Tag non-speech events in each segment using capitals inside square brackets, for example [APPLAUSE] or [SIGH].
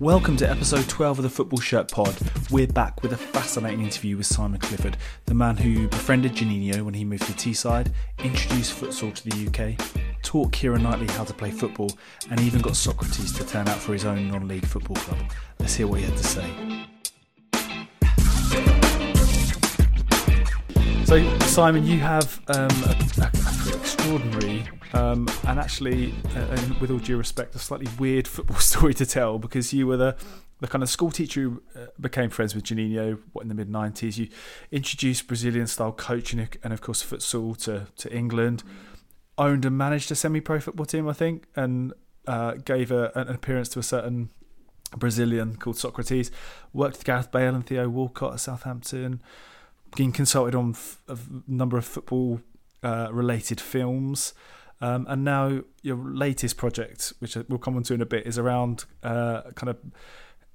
Welcome to episode 12 of the Football Shirt Pod. We're back with a fascinating interview with Simon Clifford, the man who befriended Juninho when he moved to Teesside, introduced futsal to the UK, taught Keira Knightley how to play football, and even got Socrates to turn out for his own non league football club. Let's hear what he had to say. So, Simon, you have um, a, a, a extraordinary um, and actually, uh, and with all due respect, a slightly weird [LAUGHS] football story to tell because you were the the kind of school teacher who uh, became friends with Juninho what, in the mid 90s. You introduced Brazilian style coaching and, of course, futsal to, to England, owned and managed a semi pro football team, I think, and uh, gave a, an appearance to a certain Brazilian called Socrates. Worked with Gareth Bale and Theo Walcott at Southampton being consulted on f- a number of football uh, related films. Um, and now your latest project, which we'll come on to in a bit, is around uh, kind of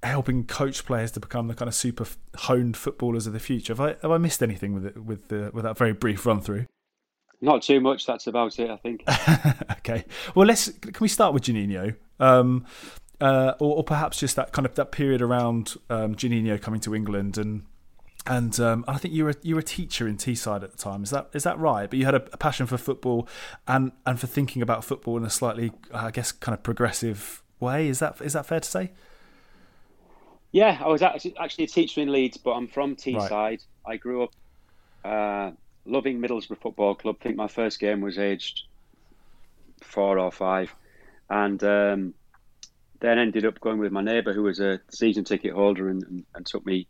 helping coach players to become the kind of super honed footballers of the future. Have I have I missed anything with it with the, with that very brief run through? Not too much. That's about it, I think. [LAUGHS] okay. Well, let's. Can we start with Juninho? Um, uh, or, or, perhaps just that kind of that period around um, Juninho coming to England and and um, I think you were you were a teacher in Teesside at the time. Is that is that right? But you had a, a, passion for football and and for thinking about football in a slightly, I guess, kind of progressive way. Is that is that fair to say? Yeah, I was actually, actually a teacher in Leeds, but I'm from Teesside. Right. I grew up uh, loving Middlesbrough Football Club. I think my first game was aged four or five, and um, then ended up going with my neighbour who was a season ticket holder and, and, and took me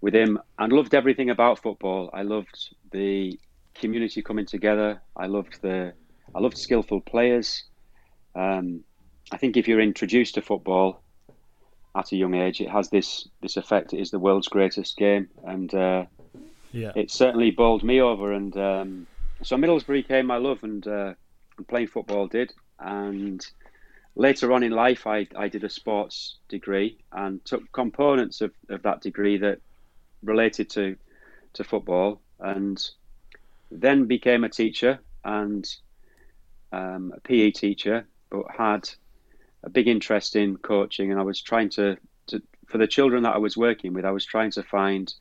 with him and loved everything about football. I loved the community coming together. I loved the I loved skillful players. Um, I think if you're introduced to football at a young age, it has this this effect. It is the world's greatest game, and uh, yeah, it certainly bowled me over. And um, so Middlesbrough came my love, and, uh, and playing football did. And later on in life, I, I did a sports degree and took components of, of that degree that related to to football, and then became a teacher and um, a PE teacher, but had a big interest in coaching, and I was trying to, to for the children that I was working with, I was trying to find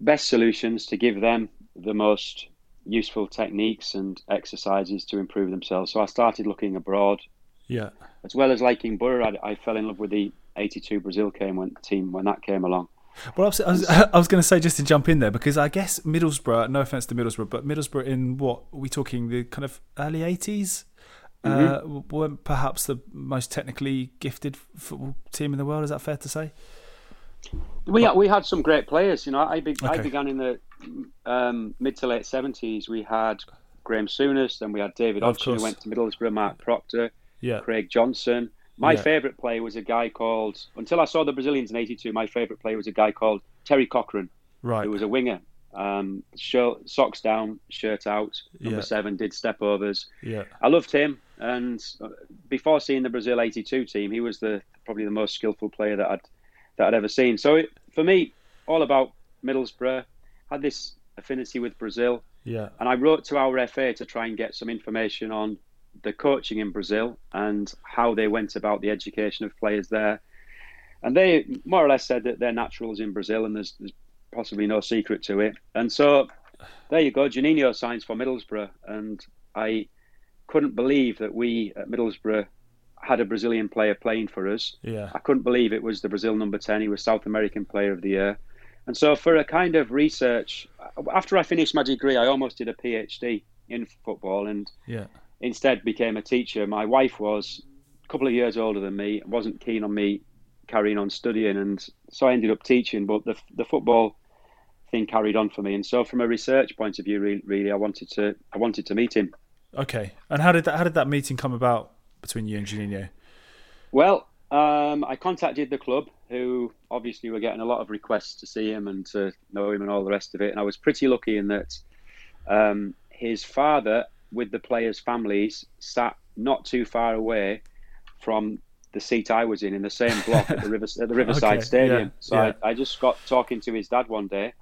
best solutions to give them the most useful techniques and exercises to improve themselves. So I started looking abroad. Yeah. As well as liking Boro, I, I fell in love with the '82 Brazil came when, team when that came along. Well, I was, I was, [LAUGHS] I was going to say just to jump in there because I guess Middlesbrough. No offense to Middlesbrough, but Middlesbrough in what are we talking the kind of early 80s mm-hmm. uh, weren't perhaps the most technically gifted football team in the world. Is that fair to say? We but, we had some great players. You know, I, be, okay. I began in the um, mid to late 70s. We had Graham Souness, then we had David Hodgson who went to Middlesbrough, Mark Proctor, yeah. Craig Johnston. My yeah. favourite player was a guy called, until I saw the Brazilians in 82, my favourite player was a guy called Terry Cochrane, right. who was a winger. Um, shirt, socks down, shirt out, number yeah. seven, did step overs. Yeah. I loved him. And uh, before seeing the Brazil 82 team, he was the probably the most skillful player that I'd, that I'd ever seen. So it, for me, all about Middlesbrough, had this affinity with Brazil. Yeah. And I wrote to our FA to try and get some information on the coaching in Brazil and how they went about the education of players there. And they more or less said that they're naturals in Brazil and there's, there's possibly no secret to it. And so there you go. Juninho signs for Middlesbrough. And I couldn't believe that we at Middlesbrough had a Brazilian player playing for us. Yeah. I couldn't believe it was the Brazil number 10. He was South American Player of the Year. And so, for a kind of research, after I finished my degree, I almost did a PhD in football. And yeah instead became a teacher. My wife was a couple of years older than me, wasn't keen on me carrying on studying, and so I ended up teaching. But the the football thing carried on for me, and so from a research point of view, really, really I wanted to I wanted to meet him. Okay, and how did that how did that meeting come about between you and Juninho? Well, um, I contacted the club, who obviously were getting a lot of requests to see him and to know him and all the rest of it. And I was pretty lucky in that um, his father with the players' families sat not too far away from the seat I was in, in the same block at the, [LAUGHS] River, at the Riverside okay, Stadium. Yeah, so yeah. I, I, just got talking to his dad one day.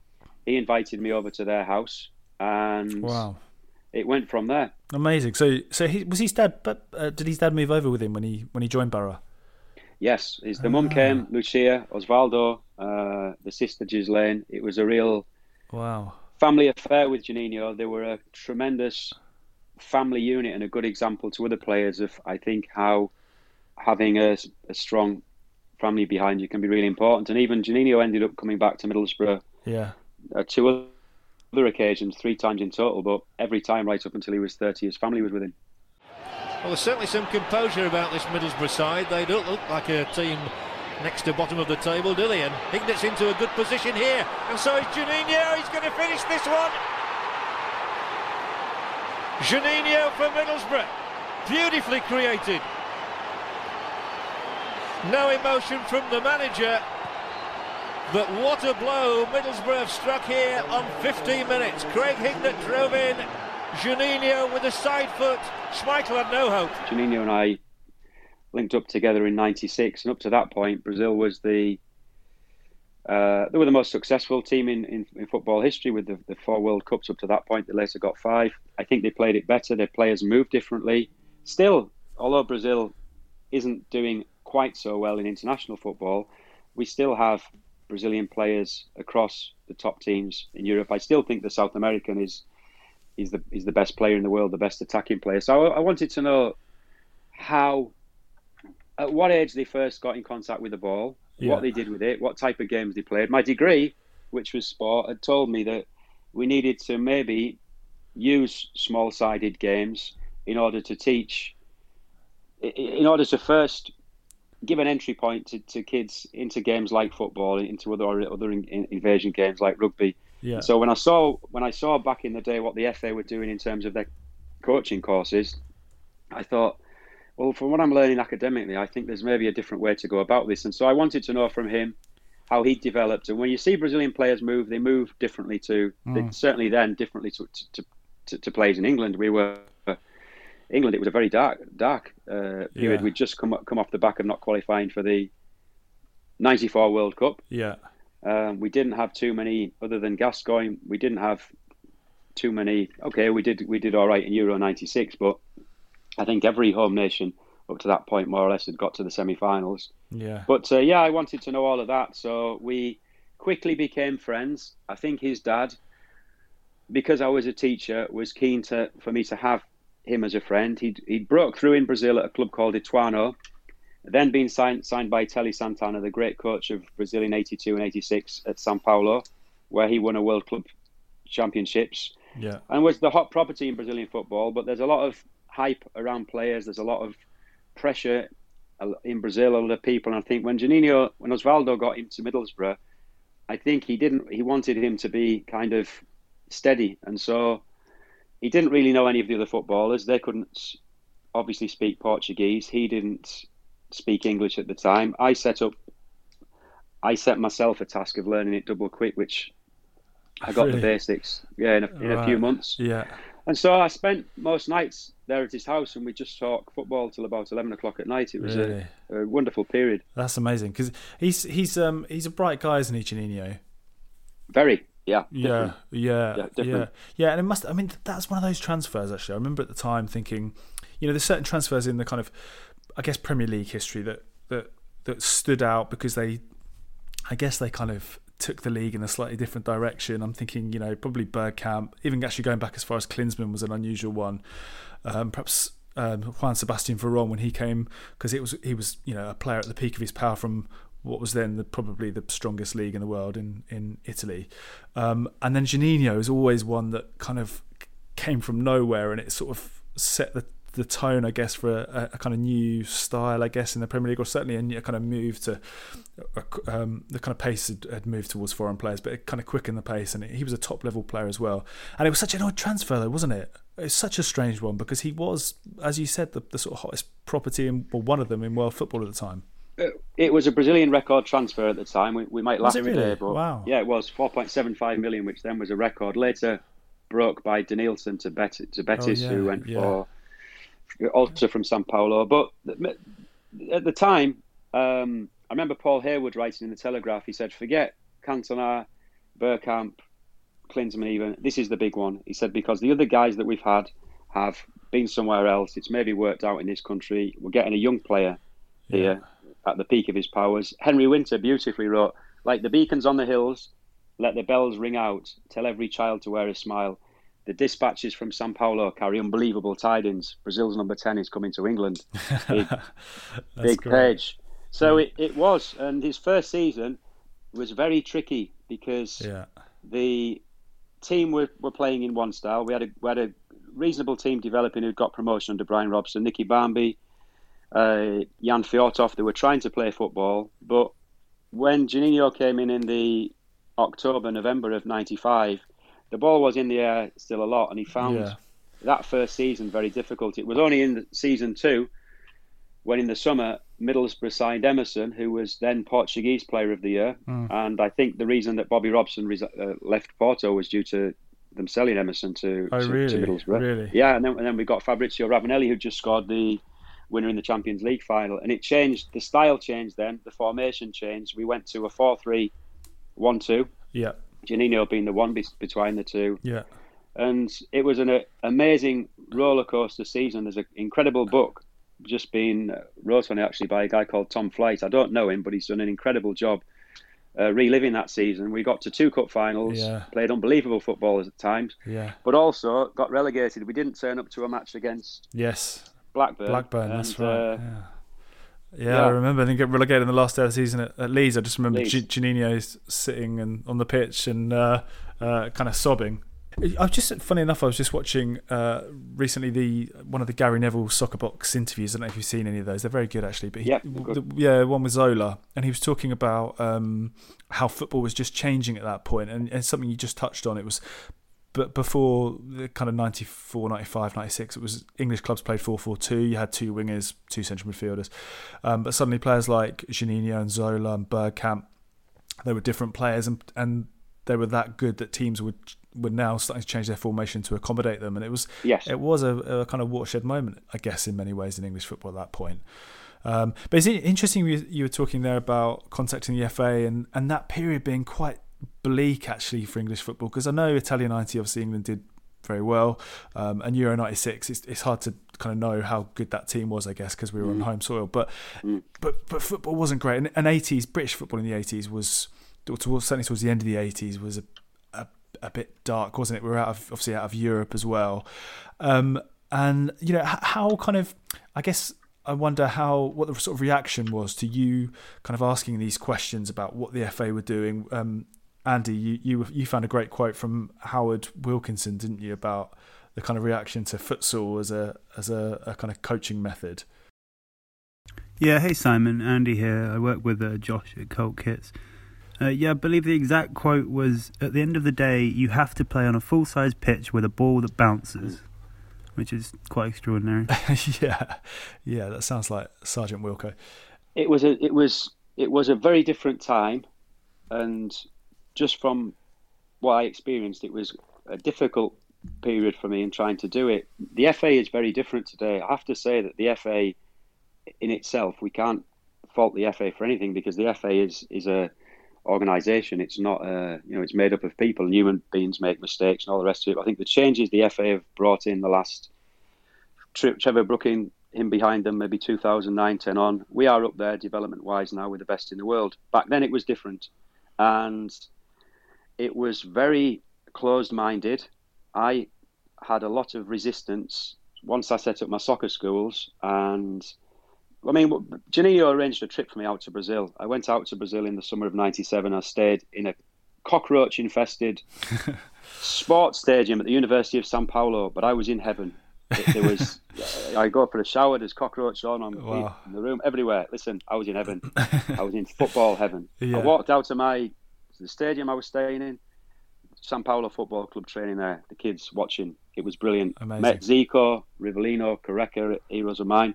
He invited me over to their house, and wow, it went from there. Amazing. So, so he, was his dad? But uh, did his dad move over with him when he when he joined Boro? Yes, his the ah. mum came, Lucia, Osvaldo, uh, the sister Ghislaine. It was a real wow family affair with Juninho. They were a tremendous family unit and a good example to other players of I think how having a, a strong family behind you can be really important. And even Juninho ended up coming back to Middlesbrough. Yeah. Uh, two other occasions, three times in total, but every time right up until he was 30, his family was with him. Well, there's certainly some composure about this Middlesbrough side. They don't look like a team next to bottom of the table, do they? And Hignett's into a good position here. And so is Juninho. He's going to finish this one. Juninho for Middlesbrough. Beautifully created. No emotion from the manager. But what a blow Middlesbrough have struck here on 15 minutes. Craig Hignett drove in. Juninho with a side foot. Schmeichel had no hope. Juninho and I linked up together in '96, and up to that point, Brazil was the uh, they were the most successful team in, in, in football history with the, the, four World Cups up to that point. They later got five. I think they played it better. Their players moved differently. Still, although Brazil isn't doing quite so well in international football, we still have Brazilian players across the top teams in Europe. I still think the South American is is the is the best player in the world, the best attacking player. So I, I wanted to know how, at what age they first got in contact with the ball, yeah. what they did with it, what type of games they played. My degree, which was sport, had told me that we needed to maybe use small-sided games in order to teach, in order to first give an entry point to, to kids into games like football, into other other invasion games like rugby. Yeah. So when I saw when I saw back in the day what the FA were doing in terms of their coaching courses, I thought, well, from what I'm learning academically, I think there's maybe a different way to go about this. And so I wanted to know from him how he developed. And when you see Brazilian players move, they move differently to mm. certainly then differently to, to, to, to players in England. We were England, it was a very dark, dark uh, period. Yeah. We'd just come come off the back of not qualifying for the '94 World Cup. Yeah, um, we didn't have too many, other than Gascoigne. We didn't have too many. Okay, we did we did all right in Euro '96, but I think every home nation up to that point more or less had got to the semi-finals. Yeah. But uh, yeah, I wanted to know all of that, so we quickly became friends. I think his dad, because I was a teacher, was keen to for me to have him as a friend. He he broke through in Brazil at a club called Ituano, then being signed signed by Tele Santana, the great coach of Brazil in '82 and '86 at São Paulo, where he won a World Club Championships. Yeah, and was the hot property in Brazilian football. But there's a lot of hype around players. There's a lot of pressure in Brazil. A lot of people, and I think when Juninho, when Osvaldo got into Middlesbrough, I think he didn't. He wanted him to be kind of steady, and so he didn't really know any of the other footballers. They couldn't obviously speak Portuguese. He didn't speak English at the time. I set up, I set myself a task of learning it double quick, which I got really? the basics. Yeah, in a, in right. a few months. Yeah. And so I spent most nights there at his house, and we just talk football till about eleven o'clock at night. It was really? a, a, wonderful period. That's amazing because he's he's um he's a bright guy, isn't he, Juninho? Very. Yeah, yeah, yeah, yeah, yeah, yeah. And it must. I mean, that's one of those transfers. Actually, I remember at the time thinking, you know, there's certain transfers in the kind of, I guess, Premier League history that that that stood out because they, I guess, they kind of took the league in a slightly different direction. I'm thinking, you know, probably Bergkamp. Even actually going back as far as Klinsmann was an unusual one. Um, perhaps um, Juan Sebastian Veron when he came because it was he was you know a player at the peak of his power from what was then the, probably the strongest league in the world in in Italy, um, and then Juninho is always one that kind of came from nowhere, and it sort of set the the tone, I guess, for a, a, kind of new style, I guess, in the Premier League, or certainly a, a kind of move to um, the kind of pace had, had, moved towards foreign players, but it kind of quickened the pace, and it, he was a top level player as well. And it was such an odd transfer, though, wasn't it? It's such a strange one because he was, as you said, the, the sort of hottest property in, well, one of them in world football at the time. It was a Brazilian record transfer at the time. We, we might laugh really? today, but wow. yeah, it was 4.75 million, which then was a record. Later broke by Denilson to, Bet- to Betis, oh, yeah, who went yeah. for also from Sao Paulo. But at the time, um, I remember Paul Hayward writing in the Telegraph. He said, "Forget Cantona, Bergkamp, Klinsmann. Even this is the big one." He said because the other guys that we've had have been somewhere else. It's maybe worked out in this country. We're getting a young player here at the peak of his powers. Henry Winter beautifully wrote, like the beacons on the hills, let the bells ring out, tell every child to wear a smile. The dispatches from Sao Paulo carry unbelievable tidings. Brazil's number 10 is coming to England. [LAUGHS] Big, big page. So yeah. it, it was. And his first season was very tricky because yeah. the team were, were playing in one style. We had a, we had a reasonable team developing who got promotion under Brian Robson, Nicky Barmby, uh, Jan Fjortoft. They were trying to play football, but when Juninho came in in the October, November of '95, the ball was in the air still a lot, and he found yeah. that first season very difficult. It was only in season two when, in the summer, Middlesbrough signed Emerson, who was then Portuguese Player of the Year, mm. and I think the reason that Bobby Robson uh, left Porto was due to them selling Emerson to, oh, to, really? to Middlesbrough. Really? Yeah, and then, and then we got Fabrizio Ravanelli, who just scored the winner in the Champions League final, and it changed. The style changed then, the formation changed. We went to a four-three-one-two. Yeah. Juninho being the one be- between the two. Yeah. And it was an uh, amazing roller coaster season. There's an incredible book just been wrote on it actually by a guy called Tom Flight. I don't know him, but he's done an incredible job uh, reliving that season. We got to two cup finals, yeah. played unbelievable football at times, yeah. but also got relegated. We didn't turn up to a match against yes Blackburn. Blackburn, and, that's right. Uh, yeah. Yeah, yeah, I remember. I think get relegated in the last day of the season at, at Leeds. I just remember G- sitting and on the pitch and uh, uh, kind of sobbing. I was just funny enough. I was just watching uh, recently the one of the Gary Neville Soccer Box interviews. I don't know if you've seen any of those. They're very good actually. But he, yeah, the, yeah, one with Zola, and he was talking about um, how football was just changing at that point, and, and something you just touched on. It was but before the kind of 94, 95, 96, it was English clubs played 4 4 2. You had two wingers, two central midfielders. Um, but suddenly players like Juninho and Zola and Bergkamp, they were different players and, and they were that good that teams would were now starting to change their formation to accommodate them. And it was yes. it was a, a kind of watershed moment, I guess, in many ways in English football at that point. Um, but it's interesting you, you were talking there about contacting the FA and, and that period being quite bleak actually for English football because I know Italian 90 obviously England did very well um, and Euro 96 it's, it's hard to kind of know how good that team was I guess because we were mm. on home soil but mm. but but football wasn't great and, and 80s British football in the 80s was towards, certainly towards the end of the 80s was a, a, a bit dark wasn't it we were out of obviously out of Europe as well um, and you know how kind of I guess I wonder how what the sort of reaction was to you kind of asking these questions about what the FA were doing. Um, Andy, you, you you found a great quote from Howard Wilkinson, didn't you, about the kind of reaction to futsal as a as a, a kind of coaching method? Yeah, hey Simon, Andy here. I work with uh, Josh at Cult Kits. Uh, yeah, I believe the exact quote was At the end of the day, you have to play on a full size pitch with a ball that bounces, which is quite extraordinary. [LAUGHS] yeah, yeah, that sounds like Sergeant Wilko. It was a, it was, it was a very different time, and just from what I experienced, it was a difficult period for me in trying to do it. The FA is very different today. I have to say that the FA, in itself, we can't fault the FA for anything because the FA is is a organisation. It's not a you know it's made up of people human beings make mistakes and all the rest of it. I think the changes the FA have brought in the last Trevor Brooking him behind them, maybe 2009, 10 on. We are up there development wise now with the best in the world. Back then it was different, and it was very closed minded. I had a lot of resistance once I set up my soccer schools. And I mean, Juninho arranged a trip for me out to Brazil. I went out to Brazil in the summer of 97. I stayed in a cockroach infested [LAUGHS] sports stadium at the University of Sao Paulo, but I was in heaven. It, there was, [LAUGHS] I go for a shower. There's cockroach on on wow. in the room everywhere. Listen, I was in heaven. [LAUGHS] I was in football heaven. Yeah. I walked out of my the stadium I was staying in, Sao Paulo Football Club training there. The kids watching. It was brilliant. Amazing. Met Zico, Rivellino, Careca, heroes of mine.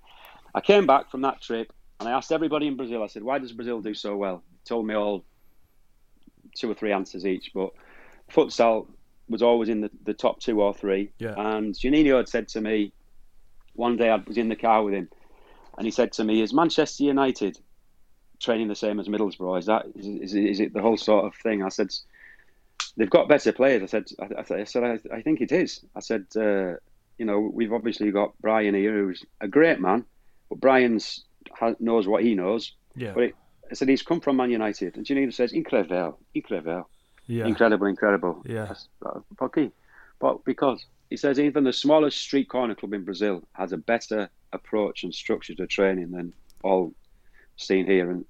I came back from that trip and I asked everybody in Brazil, I said, why does Brazil do so well? They told me all two or three answers each, but futsal was always in the, the top two or three. Yeah. And Juninho had said to me, one day I was in the car with him, and he said to me, Is Manchester United training the same as Middlesbrough? Is that is, is, is it the whole sort of thing? I said, they've got better players. I said, I, I said, I, I, think it is. I said, uh, you know, we've obviously got Brian here, who's a great man, but Brian's knows what he knows. Yeah. But it, I said he's come from Man United, and Juninho says incredible, incredible, Yeah. incredible, incredible. Yeah. Okay, but because he says even the smallest street corner club in Brazil has a better approach and structure to training than all seen here. And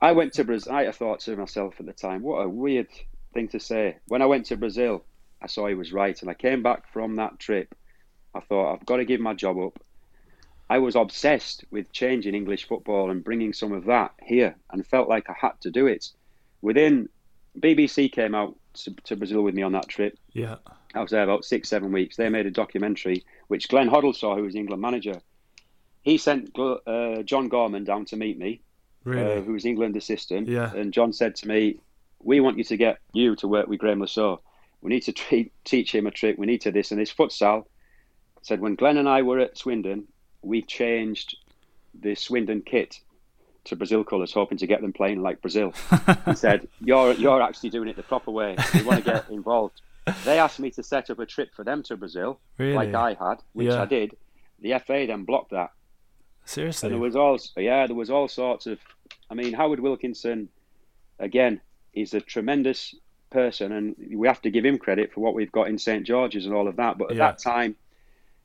I went to Brazil. I thought to myself at the time, what a weird thing to say. When I went to Brazil, I saw he was right, and I came back from that trip. I thought I've got to give my job up. I was obsessed with changing English football and bringing some of that here, and felt like I had to do it. Within BBC came out to, to Brazil with me on that trip. Yeah. I was there about six, seven weeks. They made a documentary, which Glenn Hoddle saw, who was the England manager. He sent uh, John Gorman down to meet me, Really. uh, who was England assistant. Yeah. And John said to me, "We want you to get you to work with Graeme Le Saux. We need to treat, teach him a trick. We need to this and this futsal." Said when Glenn and I were at Swindon, we changed the Swindon kit to Brazil colours, hoping to get them playing like Brazil. [LAUGHS] he said, "You're you're actually doing it the proper way. You want to get [LAUGHS] involved." They asked me to set up a trip for them to Brazil, Really? like I had, which Yeah. I did. The FA then blocked that. Seriously. And there was yeah, there was all sorts of. I mean, Howard Wilkinson, again, is a tremendous person, and we have to give him credit for what we've got in St George's and all of that. But at Yeah. that time,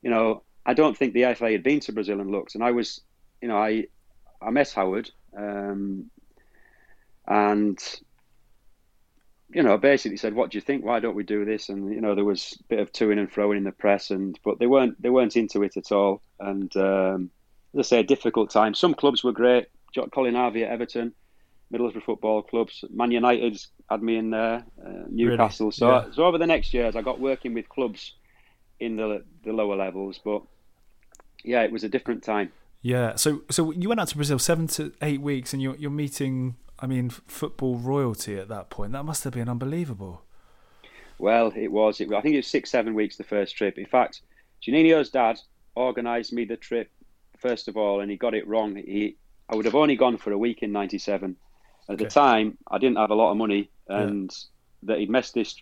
you know, I don't think the FA had been to Brazil and looked, and I was, you know, I I met Howard, um, and you know, basically said, "What do you think? Why don't we do this?" And you know, there was a bit of toing and froing in the press, and but they weren't they weren't into it at all. And um, as I say, a difficult time. Some clubs were great. Colin Harvey at Everton, Middlesbrough Football Clubs, Man United had me in there, uh, Newcastle. So, Yeah. so over the next years, I got working with clubs in the the lower levels. But yeah, it was a different time. Yeah. So so you went out to Brazil seven to eight weeks, and you're you're meeting. I mean, football royalty at that point. That must have been unbelievable. Well, it was. It, I think it was six, seven weeks the first trip. In fact, Juninho's dad organised me the trip first of all, and he got it wrong. He, I would have only gone for a week in '97. At the time, I didn't have a lot of money, and that he'd messed this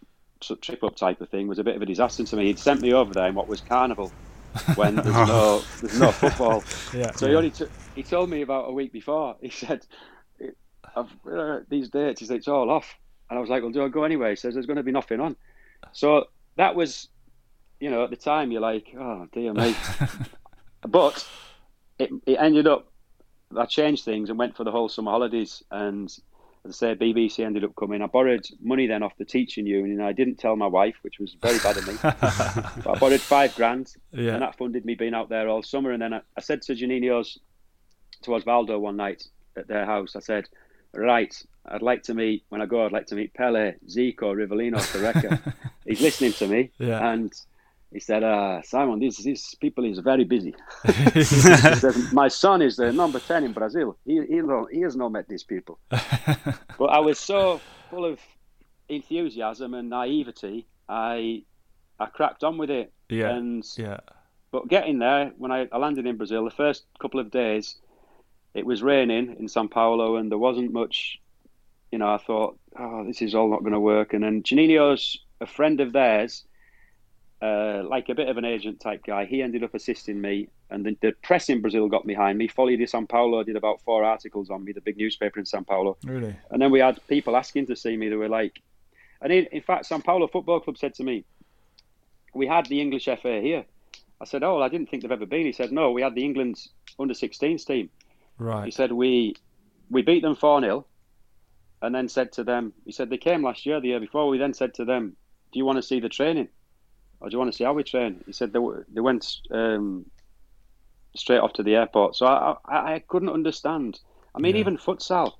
trip up type of thing was a bit of a disaster to me. He'd sent me over there in what was carnival, when there's [LAUGHS] no there's no football. [LAUGHS] Yeah. So he only t- he told me about a week before. He said, I've, uh, "These dates," he said, "It's all off." And I was like, "Well, do I go anyway?" He says, "There's going to be nothing on." So that was, you know, at the time you're like, "Oh dear me," [LAUGHS] but it it ended up. I changed things and went for the whole summer holidays. And as I say, BBC ended up coming. I borrowed money then off the teaching union. I didn't tell my wife, which was very bad of me. [LAUGHS] I borrowed five grand Yeah. and that funded me being out there all summer. And then I, I said to Juninho's, to Osvaldo one night at their house, I said, right, I'd like to meet, when I go, I'd like to meet Pele, Zico, Rivellino, Torreca. [LAUGHS] He's listening to me. Yeah. And he said, uh, Simon, this, this people is very busy. [LAUGHS] [LAUGHS] he said, my son is the number 10 in Brazil. He, he, he has not met these people. [LAUGHS] but I was so full of enthusiasm and naivety, I, I cracked on with it. Yeah. And yeah. but getting there, when I, I landed in Brazil, the first couple of days, it was raining in Sao Paulo, and there wasn't much. You know, I thought, oh, this is all not going to work. And then Juninho's a friend of theirs, uh, like a bit of an agent type guy. He ended up assisting me, and the, the press in Brazil got behind me. Folha de Sao Paulo did about four articles on me, the big newspaper in Sao Paulo. Really. And then we had people asking to see me. They were like, and in, in fact, Sao Paulo Football Club said to me, "We had the English FA here." I said, "Oh, I didn't think they've ever been." He said, "No, we had the England's under 16s team." Right. He said, "We we beat them four 0 and then said to them, he said they came last year, the year before. We then said to them, "Do you want to see the training, or do you want to see how we train?" He said they were, they went um, straight off to the airport. So I I, I couldn't understand. I mean, Yeah. even futsal,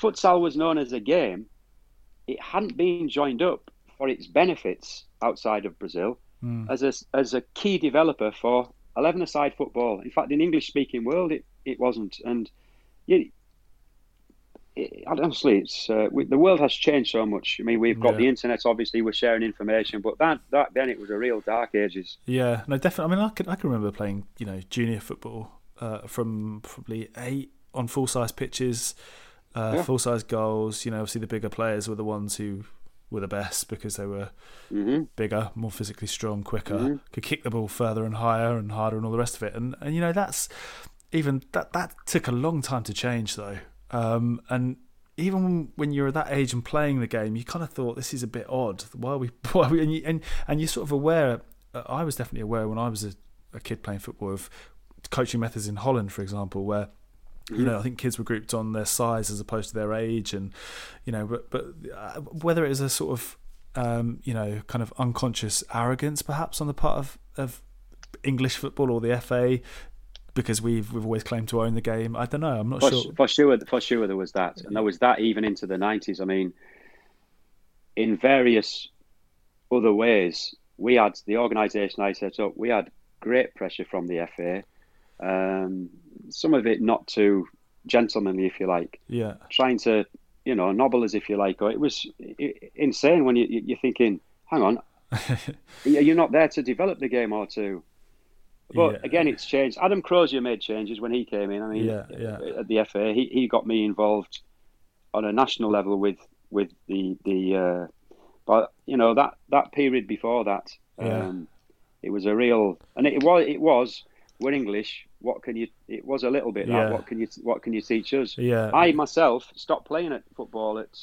futsal was known as a game. It hadn't been joined up for its benefits outside of Brazil Mm. as a as a key developer for eleven-a-side football. In fact, in English-speaking world, it, it wasn't. And you, it, honestly, it's uh, we, the world has changed so much. I mean, we've got Yeah. the internet. Obviously, we're sharing information, but that that then it was a real dark ages. Yeah, no, definitely. I mean, I can I can remember playing, you know, junior football uh, from probably eight on full size pitches, uh, Yeah. full size goals. You know, obviously the bigger players were the ones who were the best because they were hmm bigger, more physically strong, quicker, Mhm. could kick the ball further and higher and harder and all the rest of it. And and you know that's even that that took a long time to change though. Um, and even when you're at that age and playing the game, you kind of thought this is a bit odd. Why are we? [LAUGHS] Why are we and, you, and and you're sort of aware. Uh, I was definitely aware when I was a, a kid playing football of coaching methods in Holland, for example, where you know, I think kids were grouped on their size as opposed to their age, and you know, but but uh, whether it was a sort of um, you know kind of unconscious arrogance perhaps on the part of of English football or the FA because we've we've always claimed to own the game. I don't know. I'm not for, sure. For sure, for sure, there was that, and there was that even into the '90s. I mean, in various other ways, we had the organisation I set up. We had great pressure from the FA. Um, some of it not too gentlemanly, if you like. Yeah. Trying to, you know, nobblers, if you like. Or it was insane when you, you're thinking, hang on, [LAUGHS] you're not there to develop the game or to. But yeah. again, it's changed. Adam Crozier made changes when he came in. I mean, yeah, yeah. at the FA, he, he got me involved on a national level with with the the. Uh, but you know that that period before that, yeah. um, it was a real, and it was it was we're English. What can you? It was a little bit yeah. that. What can you? What can you teach us? Yeah. I myself stopped playing at football at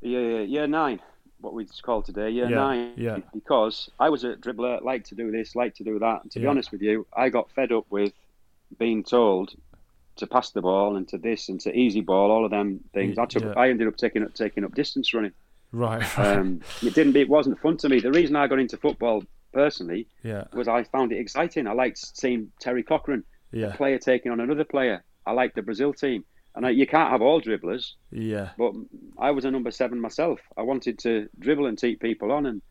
year year nine what we call today, year yeah, nine, yeah. because I was a dribbler, like to do this, like to do that. And to yeah. be honest with you, I got fed up with being told to pass the ball and to this and to easy ball, all of them things. I took, yeah. I ended up taking up taking up distance running. Right. [LAUGHS] Um, it didn't. It wasn't fun to me. The reason I got into football personally yeah. was I found it exciting. I liked seeing Terry Cochrane, yeah. a player taking on another player. I liked the Brazil team. And I, you can't have all dribblers. Yeah. But I was a number seven myself. I wanted to dribble and take people on, and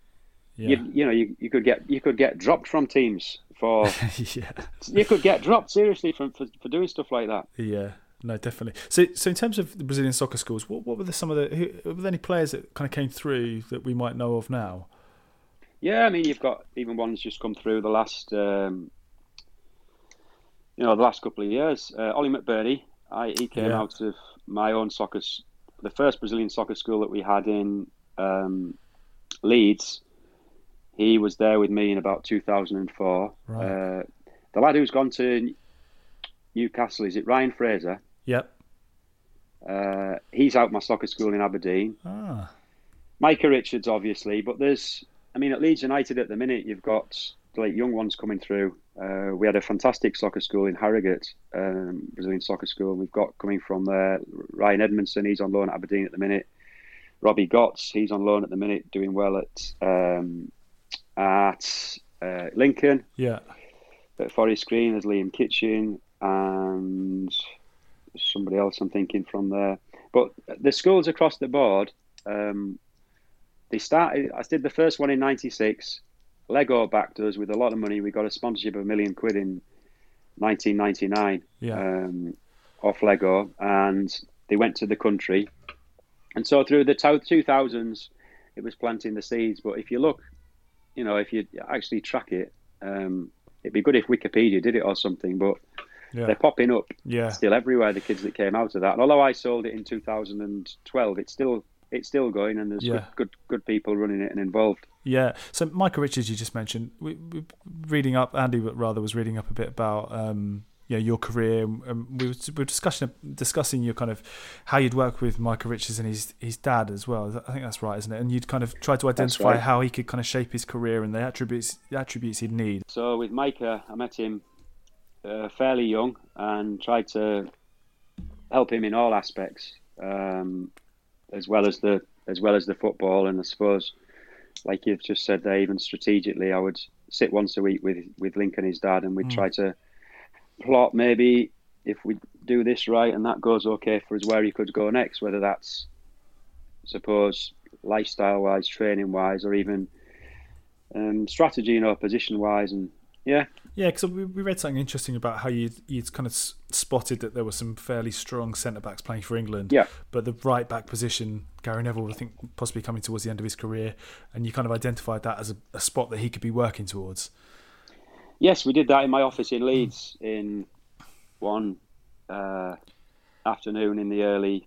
yeah. you, you know, you, you could get you could get dropped from teams for. [LAUGHS] yeah. You could get dropped seriously from for, for doing stuff like that. Yeah. No, definitely. So, so in terms of the Brazilian soccer schools, what, what were the, some of the who, were there any players that kind of came through that we might know of now? Yeah, I mean, you've got even ones just come through the last, um, you know, the last couple of years. Uh, Ollie McBurnie, I, he came Yeah. out of my own soccer, the first Brazilian soccer school that we had in um, Leeds. He was there with me in about 2004. Right. Uh, the lad who's gone to Newcastle, is it Ryan Fraser? Yep. Uh, he's out my soccer school in Aberdeen. Ah. Micah Richards, obviously, but there's, I mean, at Leeds United at the minute, you've got like young ones coming through. Uh, we had a fantastic soccer school in Harrogate, um, Brazilian soccer school. We've got coming from there Ryan Edmondson, he's on loan at Aberdeen at the minute. Robbie Gotts, he's on loan at the minute, doing well at um, at uh, Lincoln. Yeah. At Forest Green, there's Liam Kitching and somebody else I'm thinking from there. But the schools across the board, um, they started. I did the first one in '96. Lego backed us with a lot of money. We got a sponsorship of a million quid in 1999 Yeah. um, off Lego, and they went to the country. And so through the 2000s, it was planting the seeds. But if you look, you know, if you actually track it, um, it'd be good if Wikipedia did it or something. But Yeah. they're popping up Yeah. still everywhere. The kids that came out of that. And although I sold it in 2012, it's still it's still going, and there's Yeah. good, good good people running it and involved. Yeah. So Michael Richards, you just mentioned, we, we reading up. Andy rather was reading up a bit about um, you know, your career. Um, we were, we were discussing discussing your kind of how you'd work with Michael Richards and his his dad as well. I think that's right, isn't it? And you'd kind of try to identify right. how he could kind of shape his career and the attributes the attributes he'd need. So with Micah, I met him uh, fairly young and tried to help him in all aspects, um, as well as the as well as the football. And I suppose, like you've just said there, even strategically, I would sit once a week with with Link and his dad, and we'd try to plot maybe if we do this right and that goes okay for us, where he could go next. Whether that's suppose lifestyle wise, training wise, or even um, strategy, you know, position wise, and yeah, Yeah, because we, we read something interesting about how you you'd kind of spotted that there were some fairly strong centre backs playing for England. Yeah. But the right back position, Gary Neville, I think possibly coming towards the end of his career, and you kind of identified that as a, a spot that he could be working towards. Yes, we did that in my office in Leeds in one uh, afternoon in the early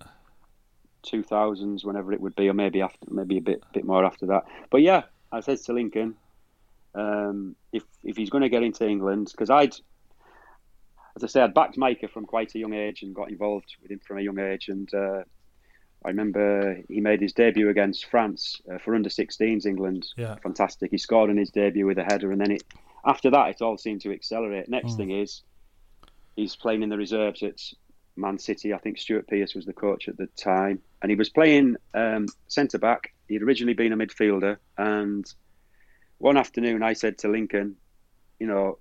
2000s, whenever it would be, or maybe after, maybe a bit bit more after that. But yeah, I said to Lincoln, um, if if he's going to get into England, because I'd as I say, I'd backed Micah from quite a young age and got involved with him from a young age. And uh, I remember he made his debut against France uh, for under 16s England. Yeah. Fantastic. He scored in his debut with a header, and then it after that it all seemed to accelerate. Next Mm. thing is he's playing in the reserves at Man City. I think Stuart Pearce was the coach at the time, and he was playing um, centre back. He'd originally been a midfielder, and one afternoon I said to Lincoln, you know,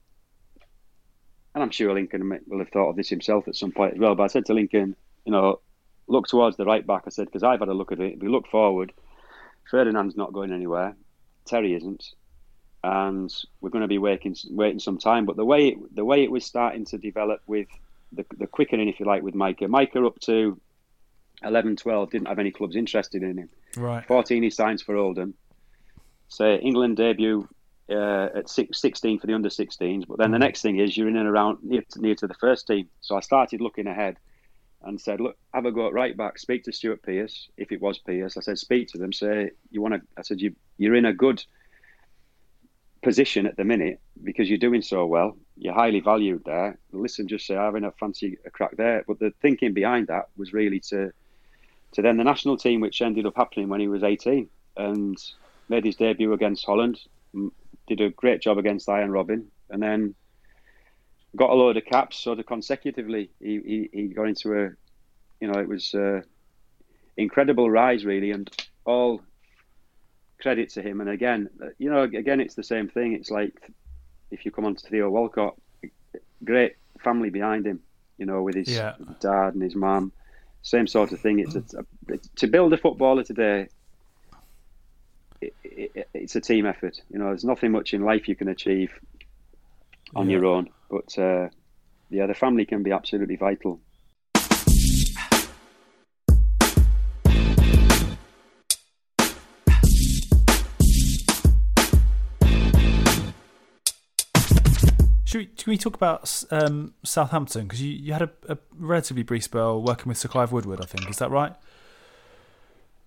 and I'm sure Lincoln will have thought of this himself at some point as well. But I said to Lincoln, you know, look towards the right back. I said because I've had a look at it. If we look forward, Ferdinand's not going anywhere. Terry isn't, and we're going to be waiting waiting some time. But the way it, the way it was starting to develop with the the quickening, if you like, with Micah, Micah up to 11, 12 didn't have any clubs interested in him. Right. 14 he signs for Oldham. So England debut uh, at six, 16 for the under 16s. But then the next thing is you're in and around near to, near to the first team. So I started looking ahead and said, look, have a go at right back. Speak to Stuart Pearce, if it was Pearce. I said, speak to them. Say you want to. I said you you're in a good position at the minute because you're doing so well. You're highly valued there. Listen, just say, in a fancy a crack there. But the thinking behind that was really to to then the national team, which ended up happening when he was 18 and made his debut against Holland. Did a great job against Arjen Robben, and then got a load of caps sort of consecutively. He he, he got into a, you know, it was uh, incredible rise really, and all credit to him. And again, uh, you know, again, it's the same thing. It's like if you come on to Theo Walcott, great family behind him, you know, with his Yeah. dad and his mum. Same sort of thing. It's, a, it's to build a footballer today. It, it, it's a team effort. You know, there's nothing much in life you can achieve on Yeah. your own, but uh, yeah, the family can be absolutely vital. Should we, can we talk about um, Southampton? Because you, you had a, a relatively brief spell working with Sir Clive Woodward, I think. Is that right?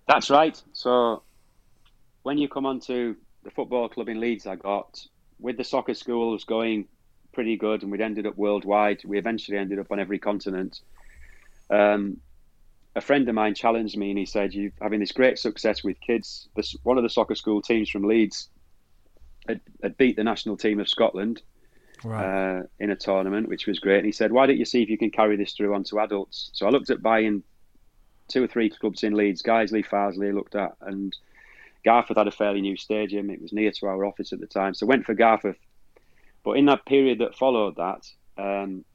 That's right. So when you come onto the football club in Leeds, I got with the soccer schools going pretty good, and we'd ended up worldwide. We eventually ended up on every continent. Um, a friend of mine challenged me, and he said, "You're having this great success with kids. This, one of the soccer school teams from Leeds had, had beat the national team of Scotland." Right. uh, in a tournament, which was great. And he said, "Why don't you see if you can carry this through onto adults?" So I looked at buying two or three clubs in Leeds. Guiseley, Farsley, I looked at, and Garforth had a fairly new stadium. It was near to our office at the time, so went for Garforth. But in that period that followed that, um,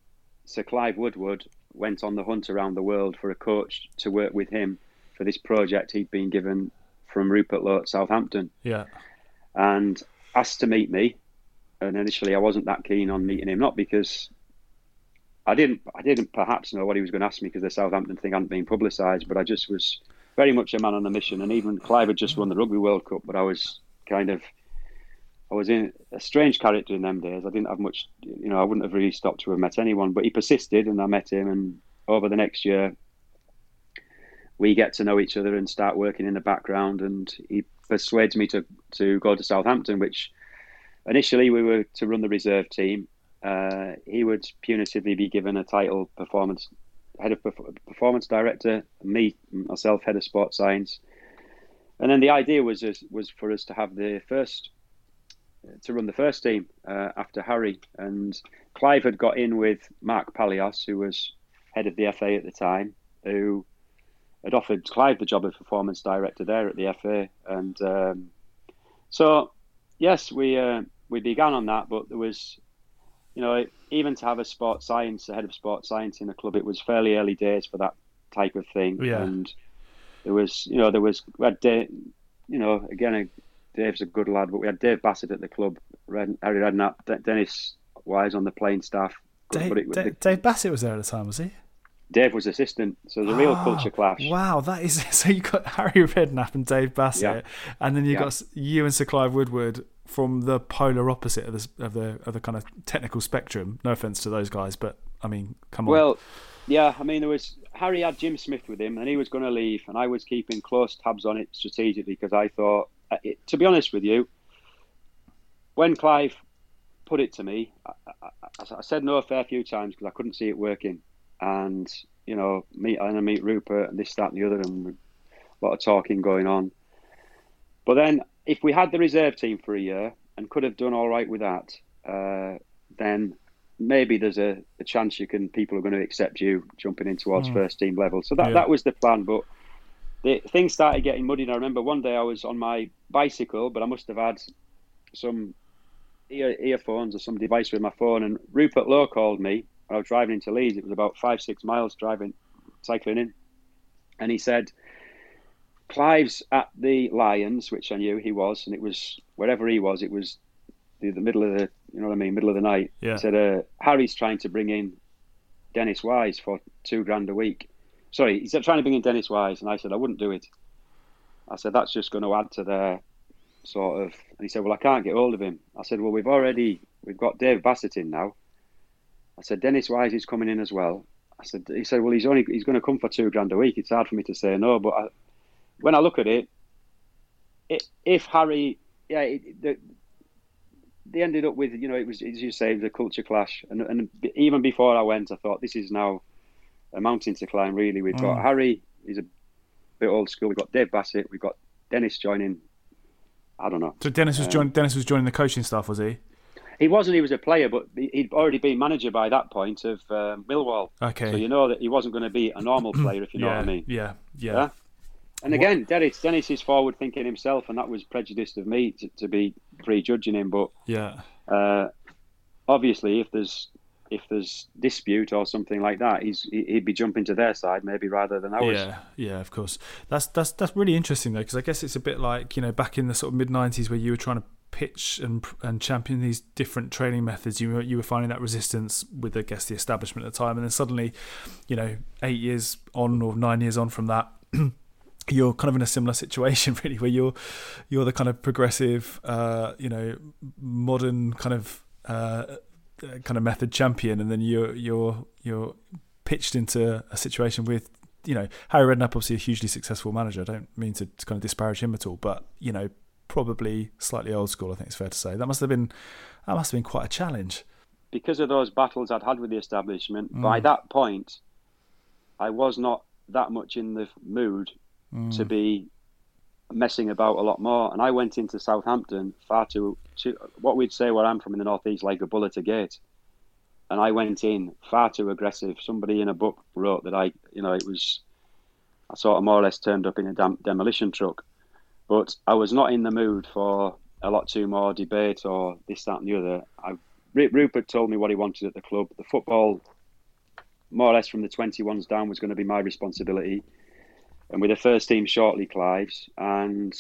Sir Clive Woodward went on the hunt around the world for a coach to work with him for this project he'd been given from Rupert Lowe at Southampton yeah. and asked to meet me. And initially, I wasn't that keen on meeting him, not because I didn't, I didn't perhaps know what he was going to ask me because the Southampton thing hadn't been publicised, but I just was very much a man on a mission. And even Clive had just won the Rugby World Cup, but I was kind of, I was in a strange character in them days. I didn't have much, you know, I wouldn't have really stopped to have met anyone, but he persisted, and I met him. And over the next year, we get to know each other and start working in the background. And he persuades me to to go to Southampton, which initially we were to run the reserve team. Uh, he would punitively be given a title performance head of perf- performance director, me myself head of sports science, and then the idea was was for us to have the first to run the first team uh, after Harry. And Clive had got in with Mark Palios, who was head of the FA at the time, who had offered Clive the job of performance director there at the FA, and um, so yes, we uh, we began on that, but there was, you know, even to have a sports science, a head of sports science in a club, it was fairly early days for that type of thing, Yeah. and there was, you know, there was, we had, Dave, you know, again, Dave's a good lad, but we had Dave Bassett at the club, Red, Harry Redknapp, De- Dennis Wise on the playing staff. Dave, it- Dave, the- Dave Bassett was there at the time, was he? Dave was assistant, so a real Ah, culture clash. Wow, that is [LAUGHS] so. You got Harry Redknapp and Dave Bassett, and then you Yeah. got you and Sir Clive Woodward from the polar opposite of the of the of the kind of technical spectrum. No offense to those guys, but I mean, come on. Well, yeah, I mean, there was Harry had Jim Smith with him, and he was going to leave, and I was keeping close tabs on it strategically because I thought, uh, it, to be honest with you, when Clive put it to me, I, I, I said no a fair few times because I couldn't see it working. And you know, meet and I meet Rupert and this, that, and the other, and a lot of talking going on. But then, if we had the reserve team for a year and could have done all right with that, uh, then maybe there's a, a, chance you can people are going to accept you jumping in towards mm. first team level. So that yeah. that was the plan, but. The, things started getting muddy. And I remember one day I was on my bicycle, but I must have had some ear, earphones or some device with my phone, and Rupert Lowe called me. I was driving into Leeds. It was about five, six miles driving, cycling in, and he said, "Clive's at the Lions," which I knew he was, and it was wherever he was. It was the, the middle of the, you know what I mean, middle of the night. Yeah. He said, uh, "Harry's trying to bring in Dennis Wise for two grand a week." Sorry, he said trying to bring in Dennis Wise, and I said I wouldn't do it. I said that's just going to add to their sort of. And he said, "Well, I can't get hold of him." I said, "Well, we've already we've got Dave Bassett in now." I said, "Dennis Wise is coming in as well." I said, "He said, well, he's only he's going to come for two grand a week. It's hard for me to say no, but I, when I look at it, it if Harry, yeah, it, the, they ended up with you know it was as you say it was a culture clash, and and even before I went, I thought this is now a mountain to climb. Really, we've got mm. Harry. He's a bit old school. We've got Dave Bassett. We've got Dennis joining I don't know. So Dennis was um, joining. Dennis was joining the coaching staff, was he? He wasn't. He was a player, but he'd already been manager by that point of uh, Millwall. Okay. So you know that he wasn't going to be a normal player, if you know yeah, what I mean. Yeah, yeah. yeah? And again, Dennis, Dennis is forward thinking himself, and that was prejudiced of me to, to be prejudging him. But yeah, uh, obviously, if there's if there's dispute or something like that, he's he'd be jumping to their side maybe rather than ours. Yeah, yeah, of course. That's that's that's really interesting though, because I guess it's a bit like you know back in the sort of mid '90s where you were trying to pitch and and champion these different training methods. You were you were finding that resistance with I guess the establishment at the time, and then suddenly, you know, eight years on or nine years on from that. [CLEARS THROAT] you're kind of in a similar situation [LAUGHS] really where you're you're the kind of progressive uh, you know modern kind of uh, uh, kind of method champion, and then you're you're you're pitched into a situation with you know Harry Redknapp, obviously a hugely successful manager. I don't mean to, to kind of disparage him at all, but you know probably slightly old school. I think it's fair to say that must have been that must have been quite a challenge. Because of those battles I'd had with the establishment, mm. by that point, I was not that much in the mood mm. to be messing about a lot more. And I went into Southampton far too, too what we'd say where I'm from in the northeast, like a bullet a gate. And I went in far too aggressive. Somebody in a book wrote that I, you know, it was, I sort of more or less turned up in a dem- demolition truck. But I was not in the mood for a lot too more debate or this, that, and the other. I, Rupert told me what he wanted at the club. The football, more or less from the 21s down, was going to be my responsibility and with the first team shortly, Clive's, and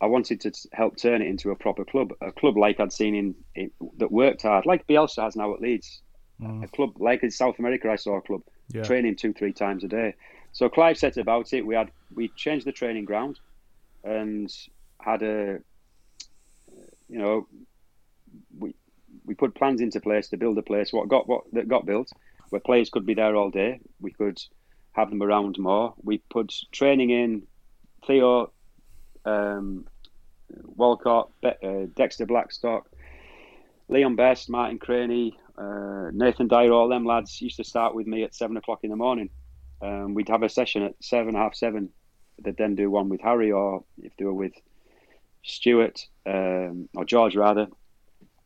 I wanted to help turn it into a proper club, a club like I'd seen in, in that worked hard, like Bielsa has now at Leeds, mm. a club like in South America. I saw a club yeah. training two, three times a day. So Clive set about it. We had we changed the training ground and had a, you know, we we put plans into place to build a place. What got what that got built, where players could be there all day. We could have them around more. We put training in Theo, um, Walcott, uh, Dexter Blackstock, Leon Best, Martin Cranie, uh, Nathan Dyer, all them lads used to start with me at seven o'clock in the morning. Um, we'd have a session at seven, half seven. They'd then do one with Harry, or if they were with Stuart um, or George rather,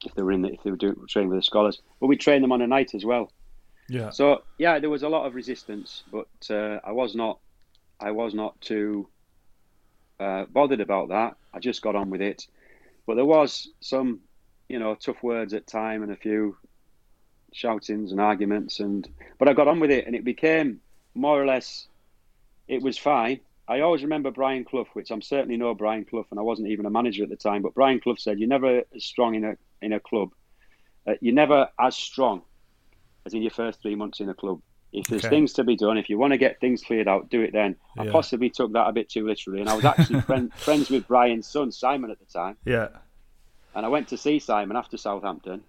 if they were in the, if they were doing training with the scholars. But we train them on a night as well. Yeah. So yeah, there was a lot of resistance, but uh, I was not, I was not too uh, bothered about that. I just got on with it. But there was some, you know, tough words at time and a few shoutings and arguments, and but I got on with it, and it became more or less, it was fine. I always remember Brian Clough, which I'm certainly no Brian Clough, and I wasn't even a manager at the time. But Brian Clough said, "You're never as strong in a in a club. Uh, you're never as strong as in your first three months in a club. If there's okay. things to be done, if you want to get things cleared out, do it then. Yeah. I possibly took that a bit too literally, and I was actually [LAUGHS] friend, friends with Brian's son Simon at the time. Yeah. And I went to see Simon after Southampton.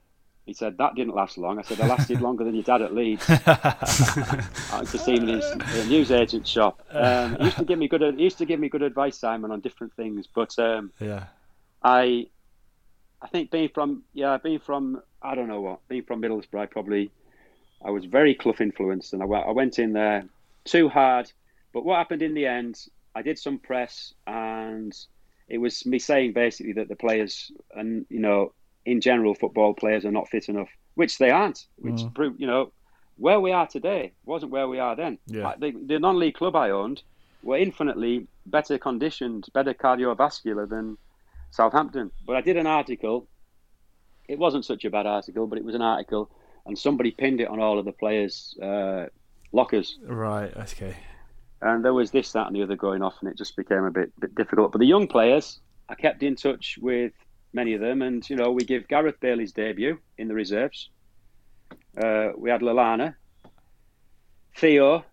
He said that didn't last long. I said I lasted [LAUGHS] longer than your dad at Leeds. [LAUGHS] I went to see him in his newsagent shop. Um, he used to give me good. He used to give me good advice, Simon, on different things. But um, yeah, I I think being from yeah, being from I don't know what, being from Middlesbrough, I probably I was very Clough influenced, and I, I went in there too hard. But what happened in the end? I did some press, and it was me saying basically that the players and you know in general football players are not fit enough, which they aren't. Which mm. prove you know where we are today wasn't where we are then. Yeah. the, the non-league club I owned were infinitely better conditioned, better cardiovascular than Southampton. But I did an article. It wasn't such a bad article, but it was an article, and somebody pinned it on all of the players' uh, lockers. Right. Okay. And there was this, that, and the other going off, and it just became a bit bit difficult. But the young players, I kept in touch with many of them, and you know, we give Gareth Bailey's debut in the reserves. Uh, we had Lallana, Theo,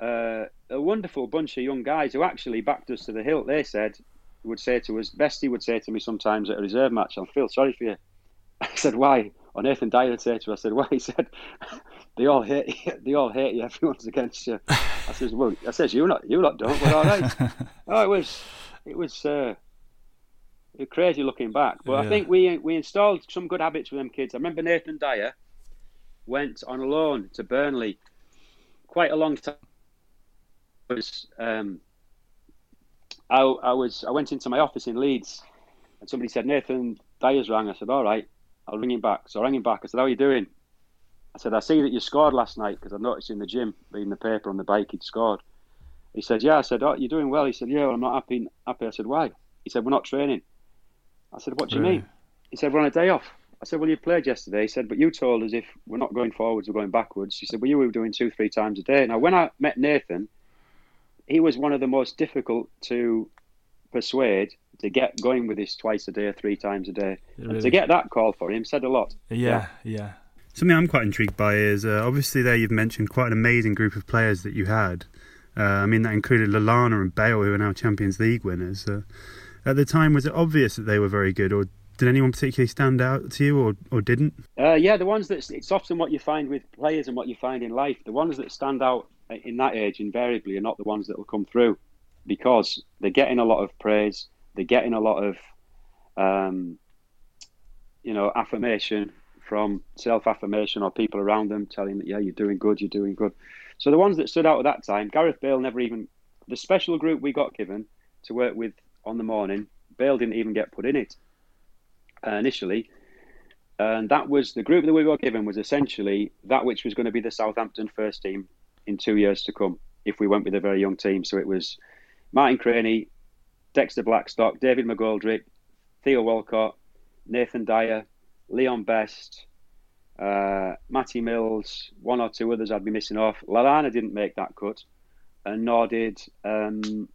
uh, a wonderful bunch of young guys who actually backed us to the hilt. They said, would say to us, Bestie would say to me sometimes at a reserve match, I feel sorry for you. [LAUGHS] I said, why? Or Nathan Dyer would say to us, I said, why? [LAUGHS] He said, they all hate you. [LAUGHS] They all hate you. Everyone's against you. I says, well, I says, you not, you not don't. We're all right. [LAUGHS] oh, it was, it was, uh, crazy looking back. But yeah. I think we we installed some good habits with them kids. I remember Nathan Dyer went on a loan to Burnley quite a long time I was um, I, I was I went into my office in Leeds, and somebody said Nathan Dyer's rang. I said, all right, I'll ring him back. So I rang him back. I said, how are you doing? I said, I see that you scored last night because I noticed in the gym, reading the paper on the bike, he'd scored. He said, yeah. I said, oh, you're doing well. He said, yeah, well, I'm not happy. Happy. I said, why? He said, we're not training. I said, what do you mean? He said, we're on a day off. I said, well, you played yesterday. He said, but you told us if we're not going forwards, we're going backwards. He said, well, you were doing two, three times a day. Now, when I met Nathan, he was one of the most difficult to persuade to get going with this twice a day or three times a day. Really? to get that call for him said a lot. Yeah, yeah. yeah. Something I'm quite intrigued by is uh, obviously there you've mentioned quite an amazing group of players that you had. Uh, I mean, that included Lallana and Bale, who are now Champions League winners. Uh, at the time, was it obvious that they were very good, or did anyone particularly stand out to you, or, or didn't? Uh, yeah, the ones that it's often what you find with players and what you find in life. The ones that stand out in that age invariably are not the ones that will come through because they're getting a lot of praise, they're getting a lot of, um, you know, affirmation from self affirmation or people around them telling them, yeah, you're doing good, you're doing good. So the ones that stood out at that time, Gareth Bale never even, the special group we got given to work with on the morning, Bale didn't even get put in it uh, initially. And that was the group that we were given was essentially that which was going to be the Southampton first team in two years to come if we went with a very young team. So it was Martin Cranie, Dexter Blackstock, David McGoldrick, Theo Walcott, Nathan Dyer, Leon Best, uh, Matty Mills, one or two others I'd be missing off. Lallana didn't make that cut, and nor did um,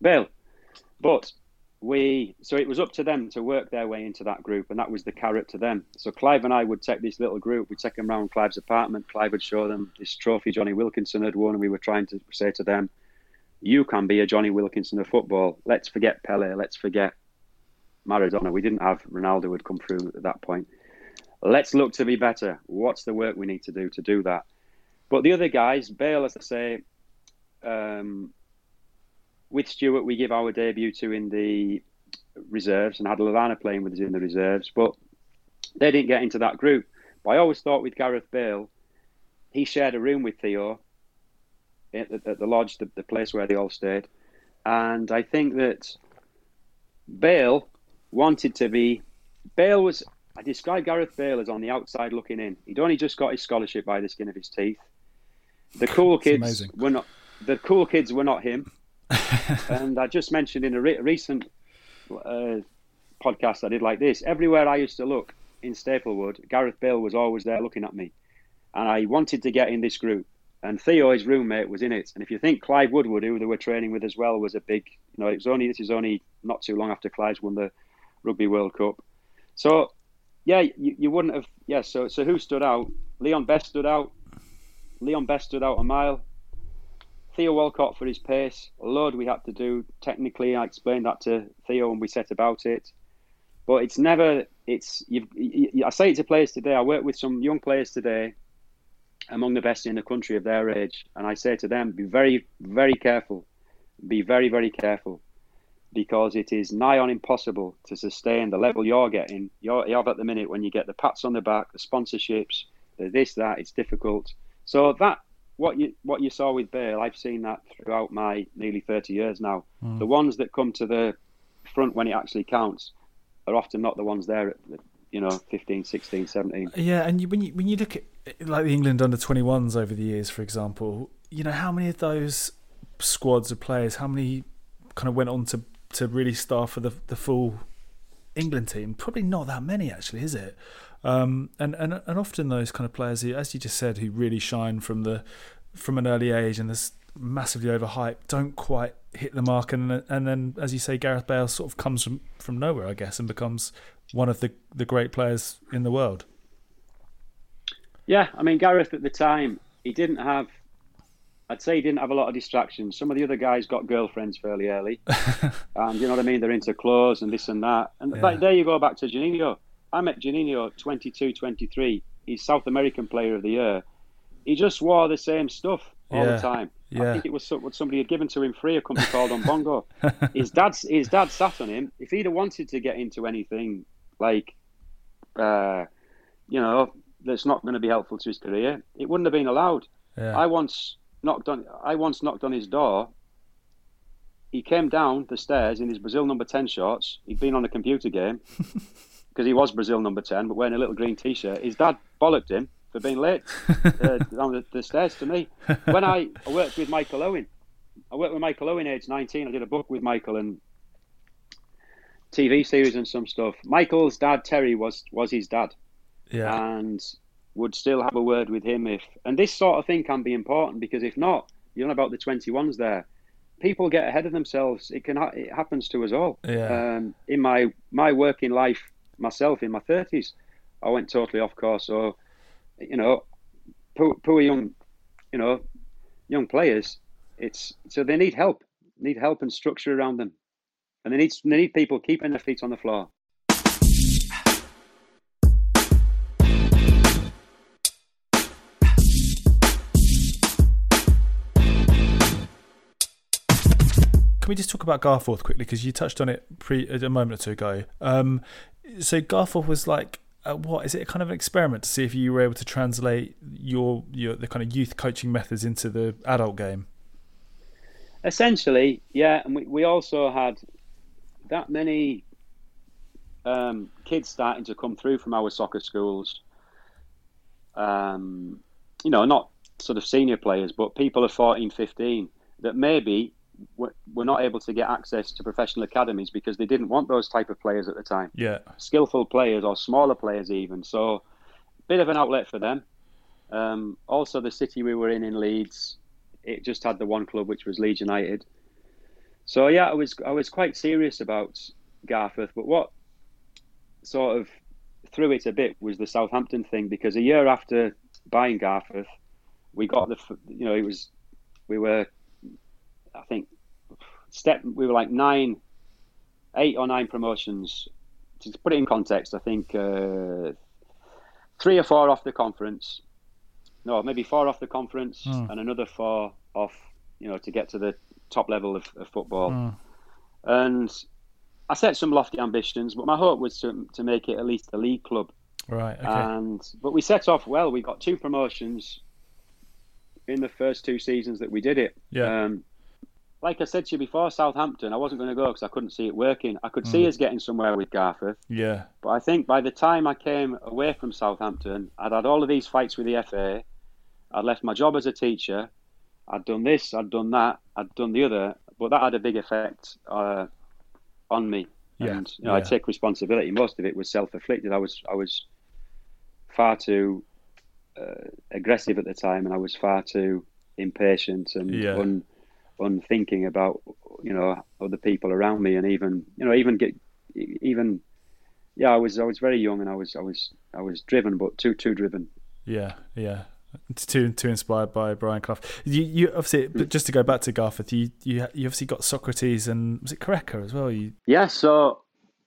Bale. But we so it was up to them to work their way into that group, and that was the carrot to them. So Clive and I would take this little group, we'd take them around Clive's apartment. Clive would show them this trophy Jonny Wilkinson had won, and we were trying to say to them, "You can be a Jonny Wilkinson of football. Let's forget Pele. Let's forget Maradona. We didn't have Ronaldo had come through at that point. Let's look to be better. What's the work we need to do to do that?" But the other guys, Bale, as I say, um, with Stuart, we give our debut to in the reserves and had Lallana playing with us in the reserves, but they didn't get into that group. But I always thought with Gareth Bale, he shared a room with Theo at the, at the lodge, the, the place where they all stayed. And I think that Bale wanted to be. Bale was. I describe Gareth Bale as on the outside looking in. He'd only just got his scholarship by the skin of his teeth. The cool kids were not. The cool kids were not him. [LAUGHS] and I just mentioned in a re- recent uh, podcast I did like this. Everywhere I used to look in Staplewood, Gareth Bale was always there looking at me, and I wanted to get in this group. And Theo, his roommate, was in it. And if you think Clive Woodward, who they were training with as well, was a big, you know, it was only this is only not too long after Clive's won the Rugby World Cup. So, yeah, you, you wouldn't have. Yeah, so so who stood out? Leon Best stood out. Leon Best stood out a mile. Theo Walcott for his pace. A load we had to do. Technically, I explained that to Theo when we set about it. But it's never. It's you, I say it to players today. I work with some young players today, among the best in the country of their age, and I say to them, be very, very careful. Be very, very careful. because it is nigh on impossible to sustain the level you're getting. You're, you have at the minute when you get the pats on the back, the sponsorships, the this, that. It's difficult. So that what you what you saw with Bale, I've seen that throughout my nearly 30 years now. Mm. The ones that come to the front when it actually counts are often not the ones there at you know 15 16 17 yeah and you, when you when you look at like the england under 21s over the years for example you know how many of those squads of players how many kind of went on to to really star for the the full england team? Probably not that many actually is it? Um, and, and and often those kind of players who as you just said who really shine from the from an early age and this massively overhyped don't quite hit the mark. And and then as you say Gareth Bale sort of comes from, from nowhere I guess and becomes one of the, the great players in the world. Yeah, I mean Gareth at the time, he didn't have. I'd say he didn't have a lot of distractions. Some of the other guys got girlfriends fairly early, [LAUGHS] and you know what I mean. They're into clothes and this and that. And yeah. there you go back to Juninho. I met Juninho 22, 23. He's South American Player of the Year. He just wore the same stuff all yeah. the time. Yeah. I think it was what somebody had given to him free, a company called On Bongo. [LAUGHS] his dad's his dad sat on him. If he'd have wanted to get into anything like, uh, you know, that's not going to be helpful to his career. It wouldn't have been allowed. Yeah. I once knocked on. I once knocked on his door. He came down the stairs in his Brazil number ten shorts. He'd been on a computer game [LAUGHS] because he was Brazil number ten, but wearing a little green T-shirt. His dad bollocked him for being late uh, [LAUGHS] down the, the, stairs to me. When I, I worked with Michael Owen, I worked with Michael Owen at age 19. I did a book with Michael and TV series and some stuff. Michael's dad Terry was was his dad, yeah, and would still have a word with him if. And this sort of thing can be important because if not, you know about the twenty ones there. People get ahead of themselves. It can it happens to us all. Yeah. Um, in my my working life myself in my thirties, I went totally off course. So, you know, poor, poor young, you know, young players. It's so they need help, need help and structure around them and they need they need people keeping their feet on the floor. Can we just talk about Garforth quickly because you touched on it pre a moment or two ago. Um, so Garforth was like uh, what is it? A kind of an experiment to see if you were able to translate your your the kind of youth coaching methods into the adult game. Essentially, yeah, and we, we also had that many um, kids starting to come through from our soccer schools. Um, you know, not sort of senior players, but people of 14, 15 that maybe were, were not able to get access to professional academies because they didn't want those type of players at the time. Yeah. Skillful players or smaller players even. So, bit of an outlet for them. Um, also, the city we were in in Leeds, it just had the one club, which was Leeds United. So yeah, I was I was quite serious about Garforth, but what sort of threw it a bit was the Southampton thing because a year after buying Garforth, we got the you know it was we were I think step we were like nine, eight or nine promotions. To put it in context, I think uh, three or four off the conference. No, maybe four off the conference mm. and another four off. You know, to get to the top level of, of football. Mm. And I set some lofty ambitions, but my hope was to, to make it at least a league club. Right. Okay. And but we set off well. We got two promotions in the first two seasons that we did it. Yeah. Um, like I said to you before, Southampton, I wasn't going to go because I couldn't see it working. I could mm. see us getting somewhere with Garforth. Yeah. But I think by the time I came away from Southampton, I'd had all of these fights with the FA. I'd left my job as a teacher. I'd done this, I'd done that, I'd done the other, but that had a big effect uh, on me. Yeah. And you know, yeah. I take responsibility. Most of it was self-inflicted. I was I was far too uh, aggressive at the time, and I was far too impatient and yeah. un, unthinking about you know other people around me, and even you know even get even yeah, I was I was very young, and I was I was I was driven, but too too driven. Yeah, yeah too too inspired by Brian Clough. You, you obviously, but just to go back to Garforth, you you you obviously got Socrates and was it Careca as well? You yeah, so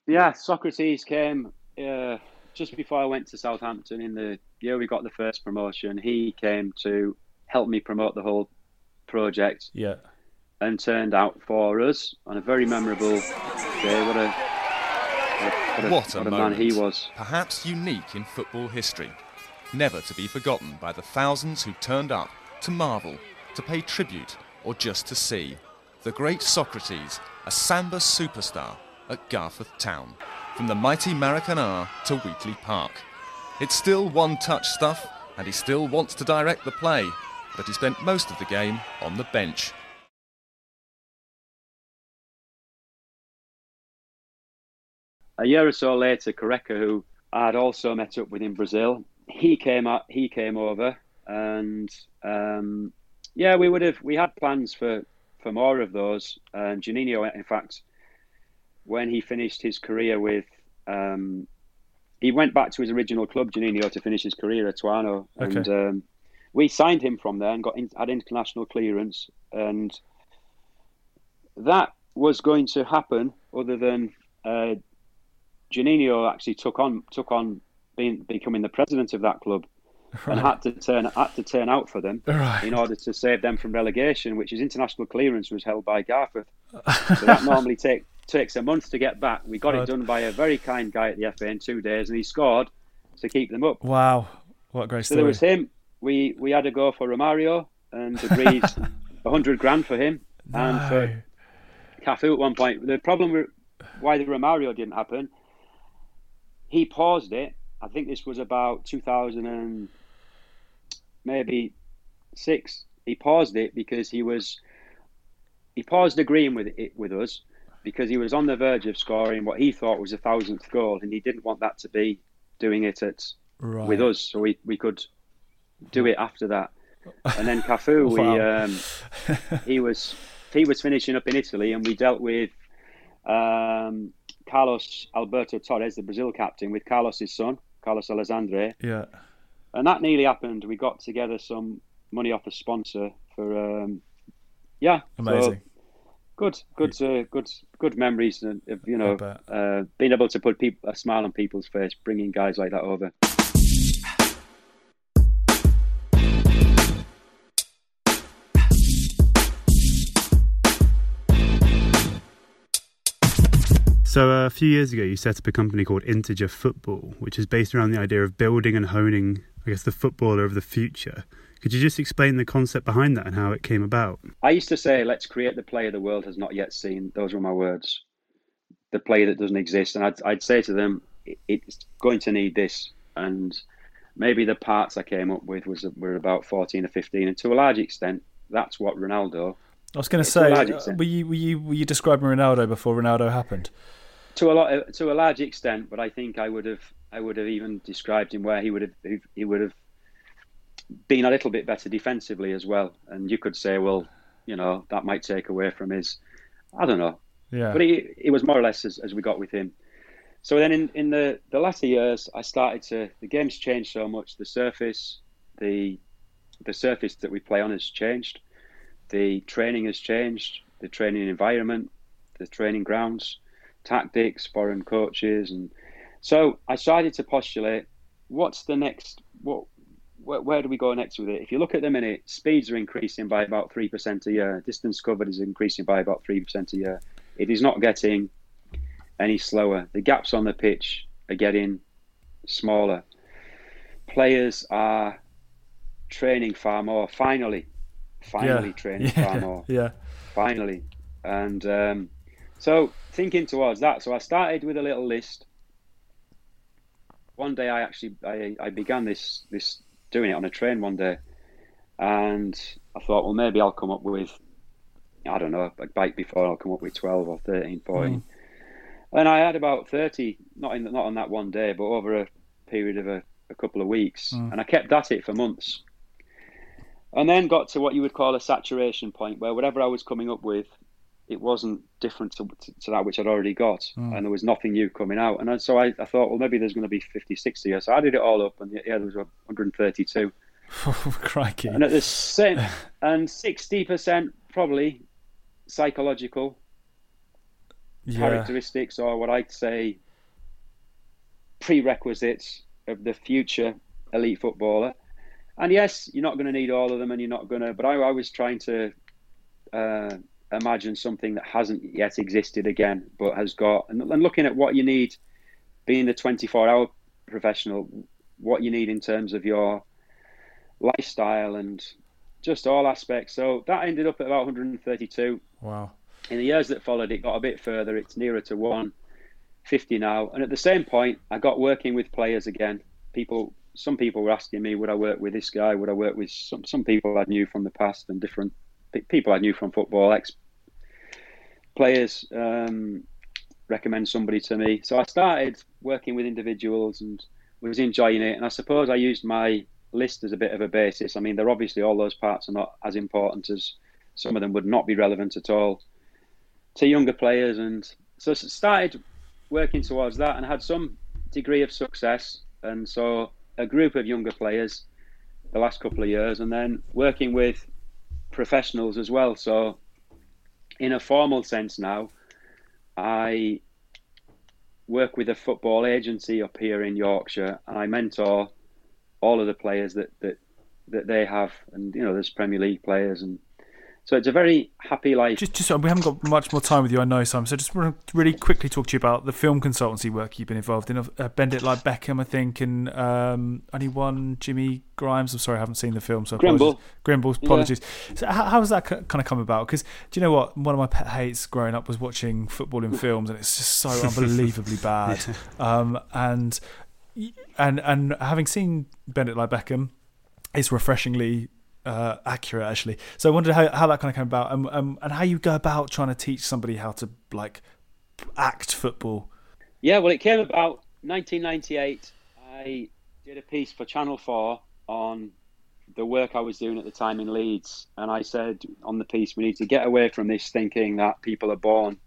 yeah, Socrates came uh, just before I went to Southampton in the year we got the first promotion. He came to help me promote the whole project. Yeah, and turned out for us on a very memorable day. What a what a, what a, what a moment. man he was. Perhaps unique in football history. Never to be forgotten by the thousands who turned up to marvel, to pay tribute, or just to see. The great Socrates, a samba superstar at Garforth Town. From the mighty Maracanã to Wheatley Park. It's still one touch stuff, and he still wants to direct the play, but he spent most of the game on the bench. A year or so later, Careca, who I had also met up with in Brazil, he came up, he came over, and um, yeah, we would have we had plans for for more of those. And Juninho, in fact, when he finished his career with, um, he went back to his original club, Juninho, to finish his career at Ituano, Okay. and um, we signed him from there and got in, had international clearance, and that was going to happen. Other than uh, Juninho actually took on took on being becoming the president of that club and had to turn had to turn out for them Right. in order to save them from relegation, which is international clearance was held by Garforth. so [LAUGHS] that normally take, takes a month to get back. We got God. it done by a very kind guy at the FA in two days, and he scored to keep them up. Wow. What a great So story. there was him. We we had to go for Romario and agreed [LAUGHS] a hundred grand for him and for Cafu at one point. The problem with why the Romario didn't happen, he paused it. I think this was about 2000 and maybe six. He paused it because he was he paused agreeing with it with us because he was on the verge of scoring what he thought was a thousandth goal, and he didn't want that to be doing it at right. with us, so we, we could do it after that. And then [LAUGHS] Cafu, we um, he [LAUGHS] was he was finishing up in Italy, and we dealt with um, Carlos Alberto Torres, the Brazil captain, with Carlos's son, Carlos Alexandre, Yeah. and that nearly happened. We got together some money off a sponsor for um, yeah, so Amazing. good, good, uh, good, good memories, of, you know, uh, being able to put people, a smile on people's face, bringing guys like that over. So uh, a few years ago, you set up a company called Integer Football, which is based around the idea of building and honing, I guess, the footballer of the future. Could you just explain the concept behind that and how it came about? I used to say, let's create the player the world has not yet seen. Those were my words. The player that doesn't exist. And I'd, I'd say to them, it's going to need this. And maybe the parts I came up with was were about 14 or 15. And to a large extent, that's what Ronaldo, I was going to to say, large uh, were you were you were you describing Ronaldo before Ronaldo happened? To a lot, to a large extent, but I think I would have, I would have even described him where he would have, he would have been a little bit better defensively as well. And you could say, well, you know, that might take away from his, I don't know, Yeah. but it, it was more or less as, as we got with him. So then in, in the, the latter years, I started to, the game's changed so much. The surface, the, the surface that we play on has changed. The training has changed. The training environment, the training grounds, tactics, foreign coaches. And so I decided to postulate, what's the next, what, where, where do we go next with it? If you look at the minute, speeds are increasing by about 3% a year. Distance covered is increasing by about 3% a year. It is not getting any slower. The gaps on the pitch are getting smaller. Players are training far more. Finally, finally yeah. training [LAUGHS] yeah. far more. Yeah. Finally, and um, so thinking towards that. So I started with a little list. One day I actually I, I began this this doing it on a train one day, and I thought, well, maybe I'll come up with I don't know, a bike before I'll come up with 12 or 13, 14. Hmm. And I had about 30, not in not on that one day, but over a period of a, a couple of weeks. Hmm. And I kept at it for months. And then got to what you would call a saturation point, where whatever I was coming up with, it wasn't different to, to, to that which I'd already got. And there was nothing new coming out. And so I, I thought, well, maybe there's going to be 50, 60 here. So I did it all up, and yeah, there was 132 [LAUGHS] Crikey. and at the same [LAUGHS] and 60% probably psychological Yeah. characteristics or what I'd say prerequisites of the future elite footballer. And yes, you're not going to need all of them, and you're not going to. But I, I was trying to uh, imagine something that hasn't yet existed again, but has got and, and looking at what you need, being the 24 hour professional, what you need in terms of your lifestyle and just all aspects. So that ended up at about 132. Wow. In the years that followed, it got a bit further. It's nearer to 150 now. And at the same point, I got working with players again. People, some people were asking me, would I work with this guy? Would I work with some some people I knew from the past and different people I knew from football, ex players. Um, recommend somebody to me. So I started working with individuals and was enjoying it. And I suppose I used my list as a bit of a basis. I mean, they're obviously all those parts are not as important as some of them would not be relevant at all to younger players. And so started working towards that and had some degree of success. And so a group of younger players the last couple of years, and then working with professionals as well. So, in a formal sense now, I work with a football agency up here in Yorkshire, and I mentor all of the players that that that they have, and you know, there's Premier League players and so it's a very happy life. Just, just we haven't got much more time with you, I know, Simon. So just want to really quickly talk to you about the film consultancy work you've been involved in. Uh, Bend It Like Beckham, I think, and um, only one Jimmy Grimes. I'm sorry, I haven't seen the film, so Grimble. Grimble, apologies. Yeah. So how, how has that kind of come about? Because do you know what? One of my pet hates growing up was watching football in films, and it's just so [LAUGHS] unbelievably bad. Um, and and and having seen Bend It Like Beckham, it's refreshingly uh, accurate actually. So I wondered how, how that kind of came about and, um, and how you go about trying to teach somebody how to like act football. Yeah, well, it came about 1998. I did a piece for Channel 4 on the work I was doing at the time in Leeds. And I said on the piece, we need to get away from this thinking that people are born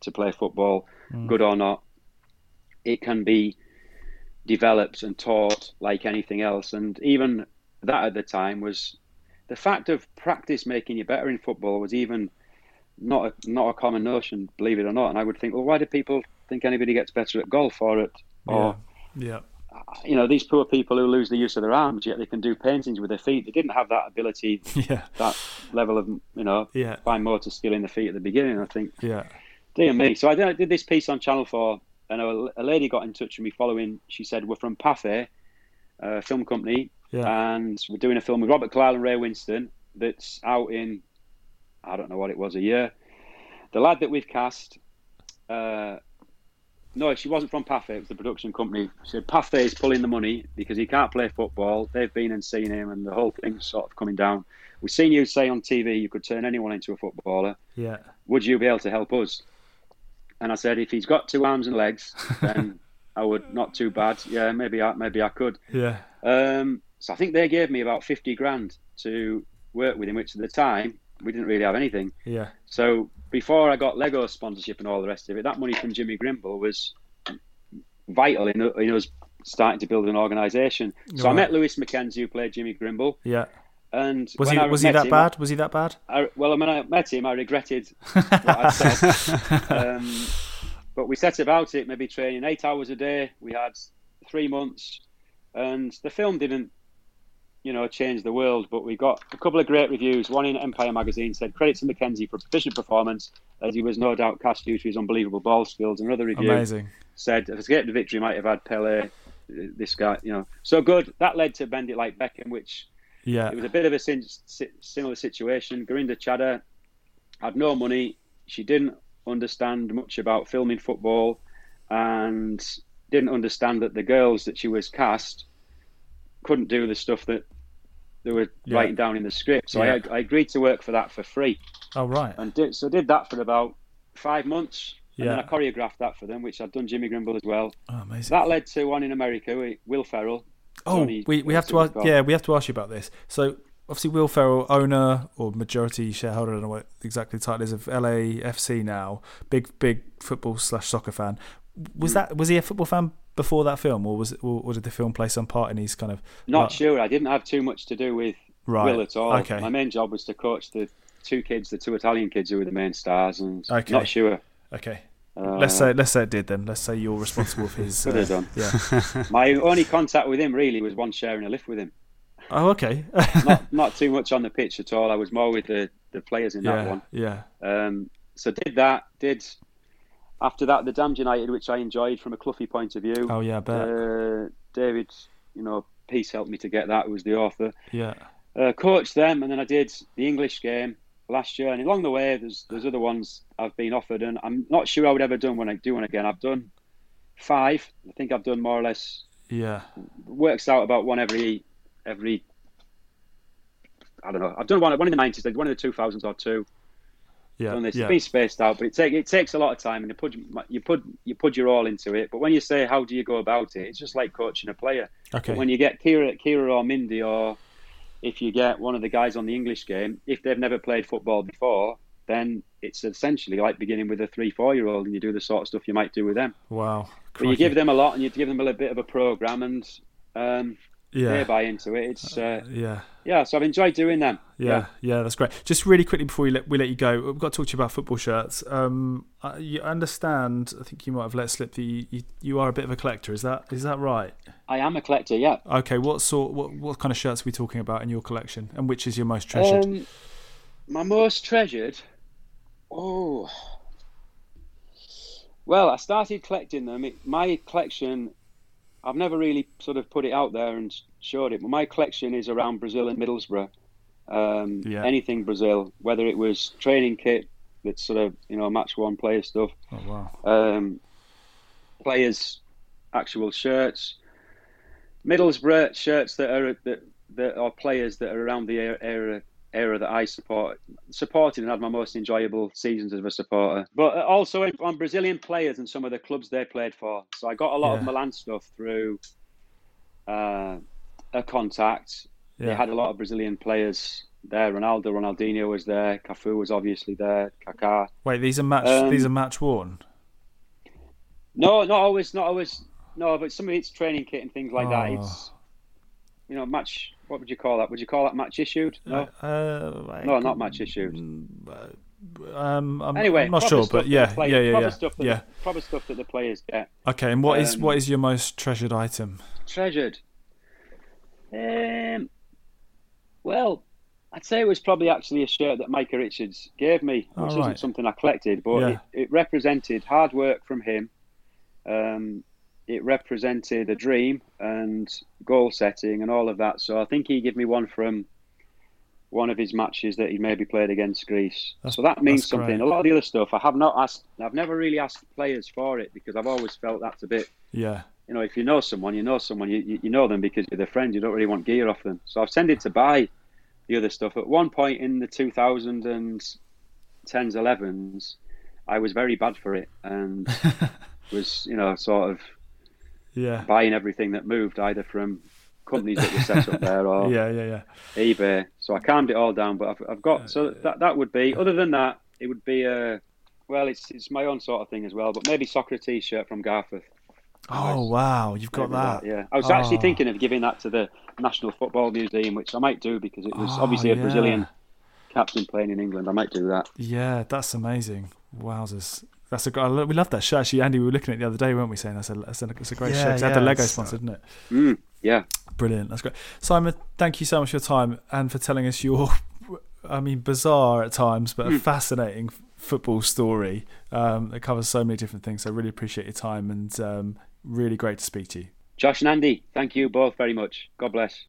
to play football, mm. good or not. It can be developed and taught like anything else. And even that at the time was the fact of practice making you better in football was even not a, not a common notion, believe it or not. And I would think, well, why do people think anybody gets better at golf or at or yeah. yeah. You know, these poor people who lose the use of their arms, yet they can do paintings with their feet. They didn't have that ability, [LAUGHS] yeah. that level of, you know, yeah. fine motor skill in the feet at the beginning. I think, yeah, dear me. So I did, I did this piece on Channel Four, and a, a, lady got in touch with me following. She said, "We're from Pathé, a film company, yeah. And we're doing a film with Robert Carlyle and Ray Winstone that's out in, I don't know what it was, a year. The lad that we've cast, uh, no, she wasn't from Pathé, it was the production company. She said Pathé is pulling the money because he can't play football. They've been and seen him, and the whole thing's sort of coming down. We've seen you say on TV you could turn anyone into a footballer. Yeah. Would you be able to help us? And I said, if he's got two arms and legs, then [LAUGHS] I would not too bad. Yeah, maybe I maybe I could. Yeah. Um, so I think they gave me about 50 grand to work with him, which at the time we didn't really have anything. Yeah. So before I got Lego sponsorship and all the rest of it, that money from Jimmy Grimble was vital in, in us starting to build an organisation. So right. I met Lewis McKenzie, who played Jimmy Grimble. Yeah. And was he was he that him, bad? Was he that bad? I, well, when I met him, I regretted [LAUGHS] what I said. um, but we set about it, maybe training eight hours a day. We had three months, and the film didn't you know, change the world. But we got a couple of great reviews. One in Empire magazine said credit to McKenzie for proficient performance, as he was no doubt cast due to his unbelievable ball skills. Another review Amazing. said to get the victory might have had Pele. Uh, this guy, you know, so good. That led to Bend It Like Beckham, which yeah, it was a bit of a sin- similar situation. Gurinder Chadha had no money. She didn't understand much about filming football, and didn't understand that the girls that she was cast couldn't do the stuff that they were yeah. writing down in the script. So yeah. I, I, agreed to work for that for free. Oh right. And did, so did that for about five months. And yeah. then I choreographed that for them, which I'd done Jimmy Grimble as well. Oh, amazing. That led to one in America Will Ferrell. Oh, we, we have to ask, yeah we have to ask you about this. So obviously Will Ferrell, owner or majority shareholder, I don't know what exactly the title is of LAFC now, big big football slash soccer fan. Was mm. that was he a football fan before that film, or was it, or, did the film play some part in his kind of? Not like... sure. I didn't have too much to do with right. Will at all. Okay. My main job was to coach the two kids, the two Italian kids who were the main stars, and okay. not sure. Okay. Uh, let's say let's say it did then. Let's say you're responsible for his. [LAUGHS] Could uh, done. Yeah. [LAUGHS] My only contact with him really was one sharing a lift with him. Oh, okay. not [LAUGHS] not too much on the pitch at all. I was more with the the players in yeah, that one. Yeah. Um, so did that. Did after that the Damned United, which I enjoyed from a Cloughie point of view. Oh yeah, I bet. Uh, David, you know, Peace helped me to get that. Was the author? Yeah. Uh, coached them, and then I did the English game last year. And along the way, there's there's other ones I've been offered, and I'm not sure I would ever done when I do one again. I've done five. I think I've done more or less. Yeah. Works out about one every every. I don't know. I've done one one in the nineties, one in the two thousands or two. Yeah. Done this. yeah. It's been spaced out, but it take it takes a lot of time, and you put you put you put your all into it. But when you say how do you go about it, it's just like coaching a player. Okay. But when you get Keira, Keira or Mindy, or if you get one of the guys on the English game, if they've never played football before, then it's essentially like beginning with a three, four year old, and you do the sort of stuff you might do with them. wow. But you give them a lot, and you give them a little bit of a program, and um, yeah. buy into it. It's uh, Yeah. yeah. So I've enjoyed doing them. Yeah, yeah, that's great. Just really quickly before we let we let you go, we've got to talk to you about football shirts. Um, I- you understand? I think you might have let slip the you, you are a bit of a collector. Is that is that right? I am a collector. Yeah. Okay, what sort what what kind of shirts are we talking about in your collection, and which is your most treasured? Um, my most treasured. Oh. Well, I started collecting them. It, my collection, I've never really sort of put it out there and showed it, but my collection is around Brazil and Middlesbrough. Um, Yeah. Anything Brazil, whether it was training kit that's sort of you know match one player stuff, oh wow, um, players' actual shirts, Middlesbrough shirts that are that that are players that are around the era era, era that I support supported and had my most enjoyable seasons as a supporter. But also on Brazilian players and some of the clubs they played for. So I got a lot of Milan stuff through uh, a contact. They had a lot of Brazilian players there. Ronaldo, Ronaldinho was there. Cafu was obviously there. Kaká. wait, these are match um, these are match worn. No, not always. Not always. No, but some of it's training kit and things like that. Oh. It's you know match. What would you call that? Would you call that match issued? No, Uh, no, not match issued. Um, I'm, Anyway, I'm not sure, but yeah, players- yeah, yeah, proper yeah, stuff that yeah. proper stuff that the players get. Okay, and what is um, what is your most treasured item? Treasured. Um, well, I'd say it was probably actually a shirt that Micah Richards gave me, which right. isn't something I collected, but Yeah. it, it represented hard work from him. Um, it represented a dream and goal setting and all of that. So I think he gave me one from one of his matches that he maybe played against Greece. That's- so that means something. great. A lot of the other stuff I have not asked. I've never really asked players for it because I've always felt that's a bit Yeah, you know, if you know someone, you know someone, you, you, you know them because you're their friend. You don't really want gear off them. So I've tended to buy the other stuff. At one point in the 2010s, 11s, I was very bad for it and [LAUGHS] was, you know, sort of yeah, buying everything that moved either from companies that were set up there or [LAUGHS] yeah, yeah, yeah. eBay. So I calmed it all down. But I've, I've got, so that, that would be, other than that, it would be a, well, it's, it's my own sort of thing as well, but maybe Socrates shirt from Garforth. Oh wow, you've got Maybe that. Yeah, I was actually Oh. thinking of giving that to the National Football Museum, which I might do because it was Oh, obviously a yeah. Brazilian captain playing in England. I might do that. Yeah, that's amazing. Wowzers. That's a gr- we love that shirt. Actually, Andy, we were looking at it the other day, weren't we? Saying that's a that's a, it's a great Yeah, shirt. 'cause It had yeah, the Lego sponsor, didn't it? Mm, yeah, Brilliant. That's great. Simon, thank you so much for your time and for telling us your, I mean, bizarre at times, but a fascinating football story um, that covers so many different things. So I really appreciate your time and um, really great to speak to you. Josh and Andy, thank you both very much. God bless.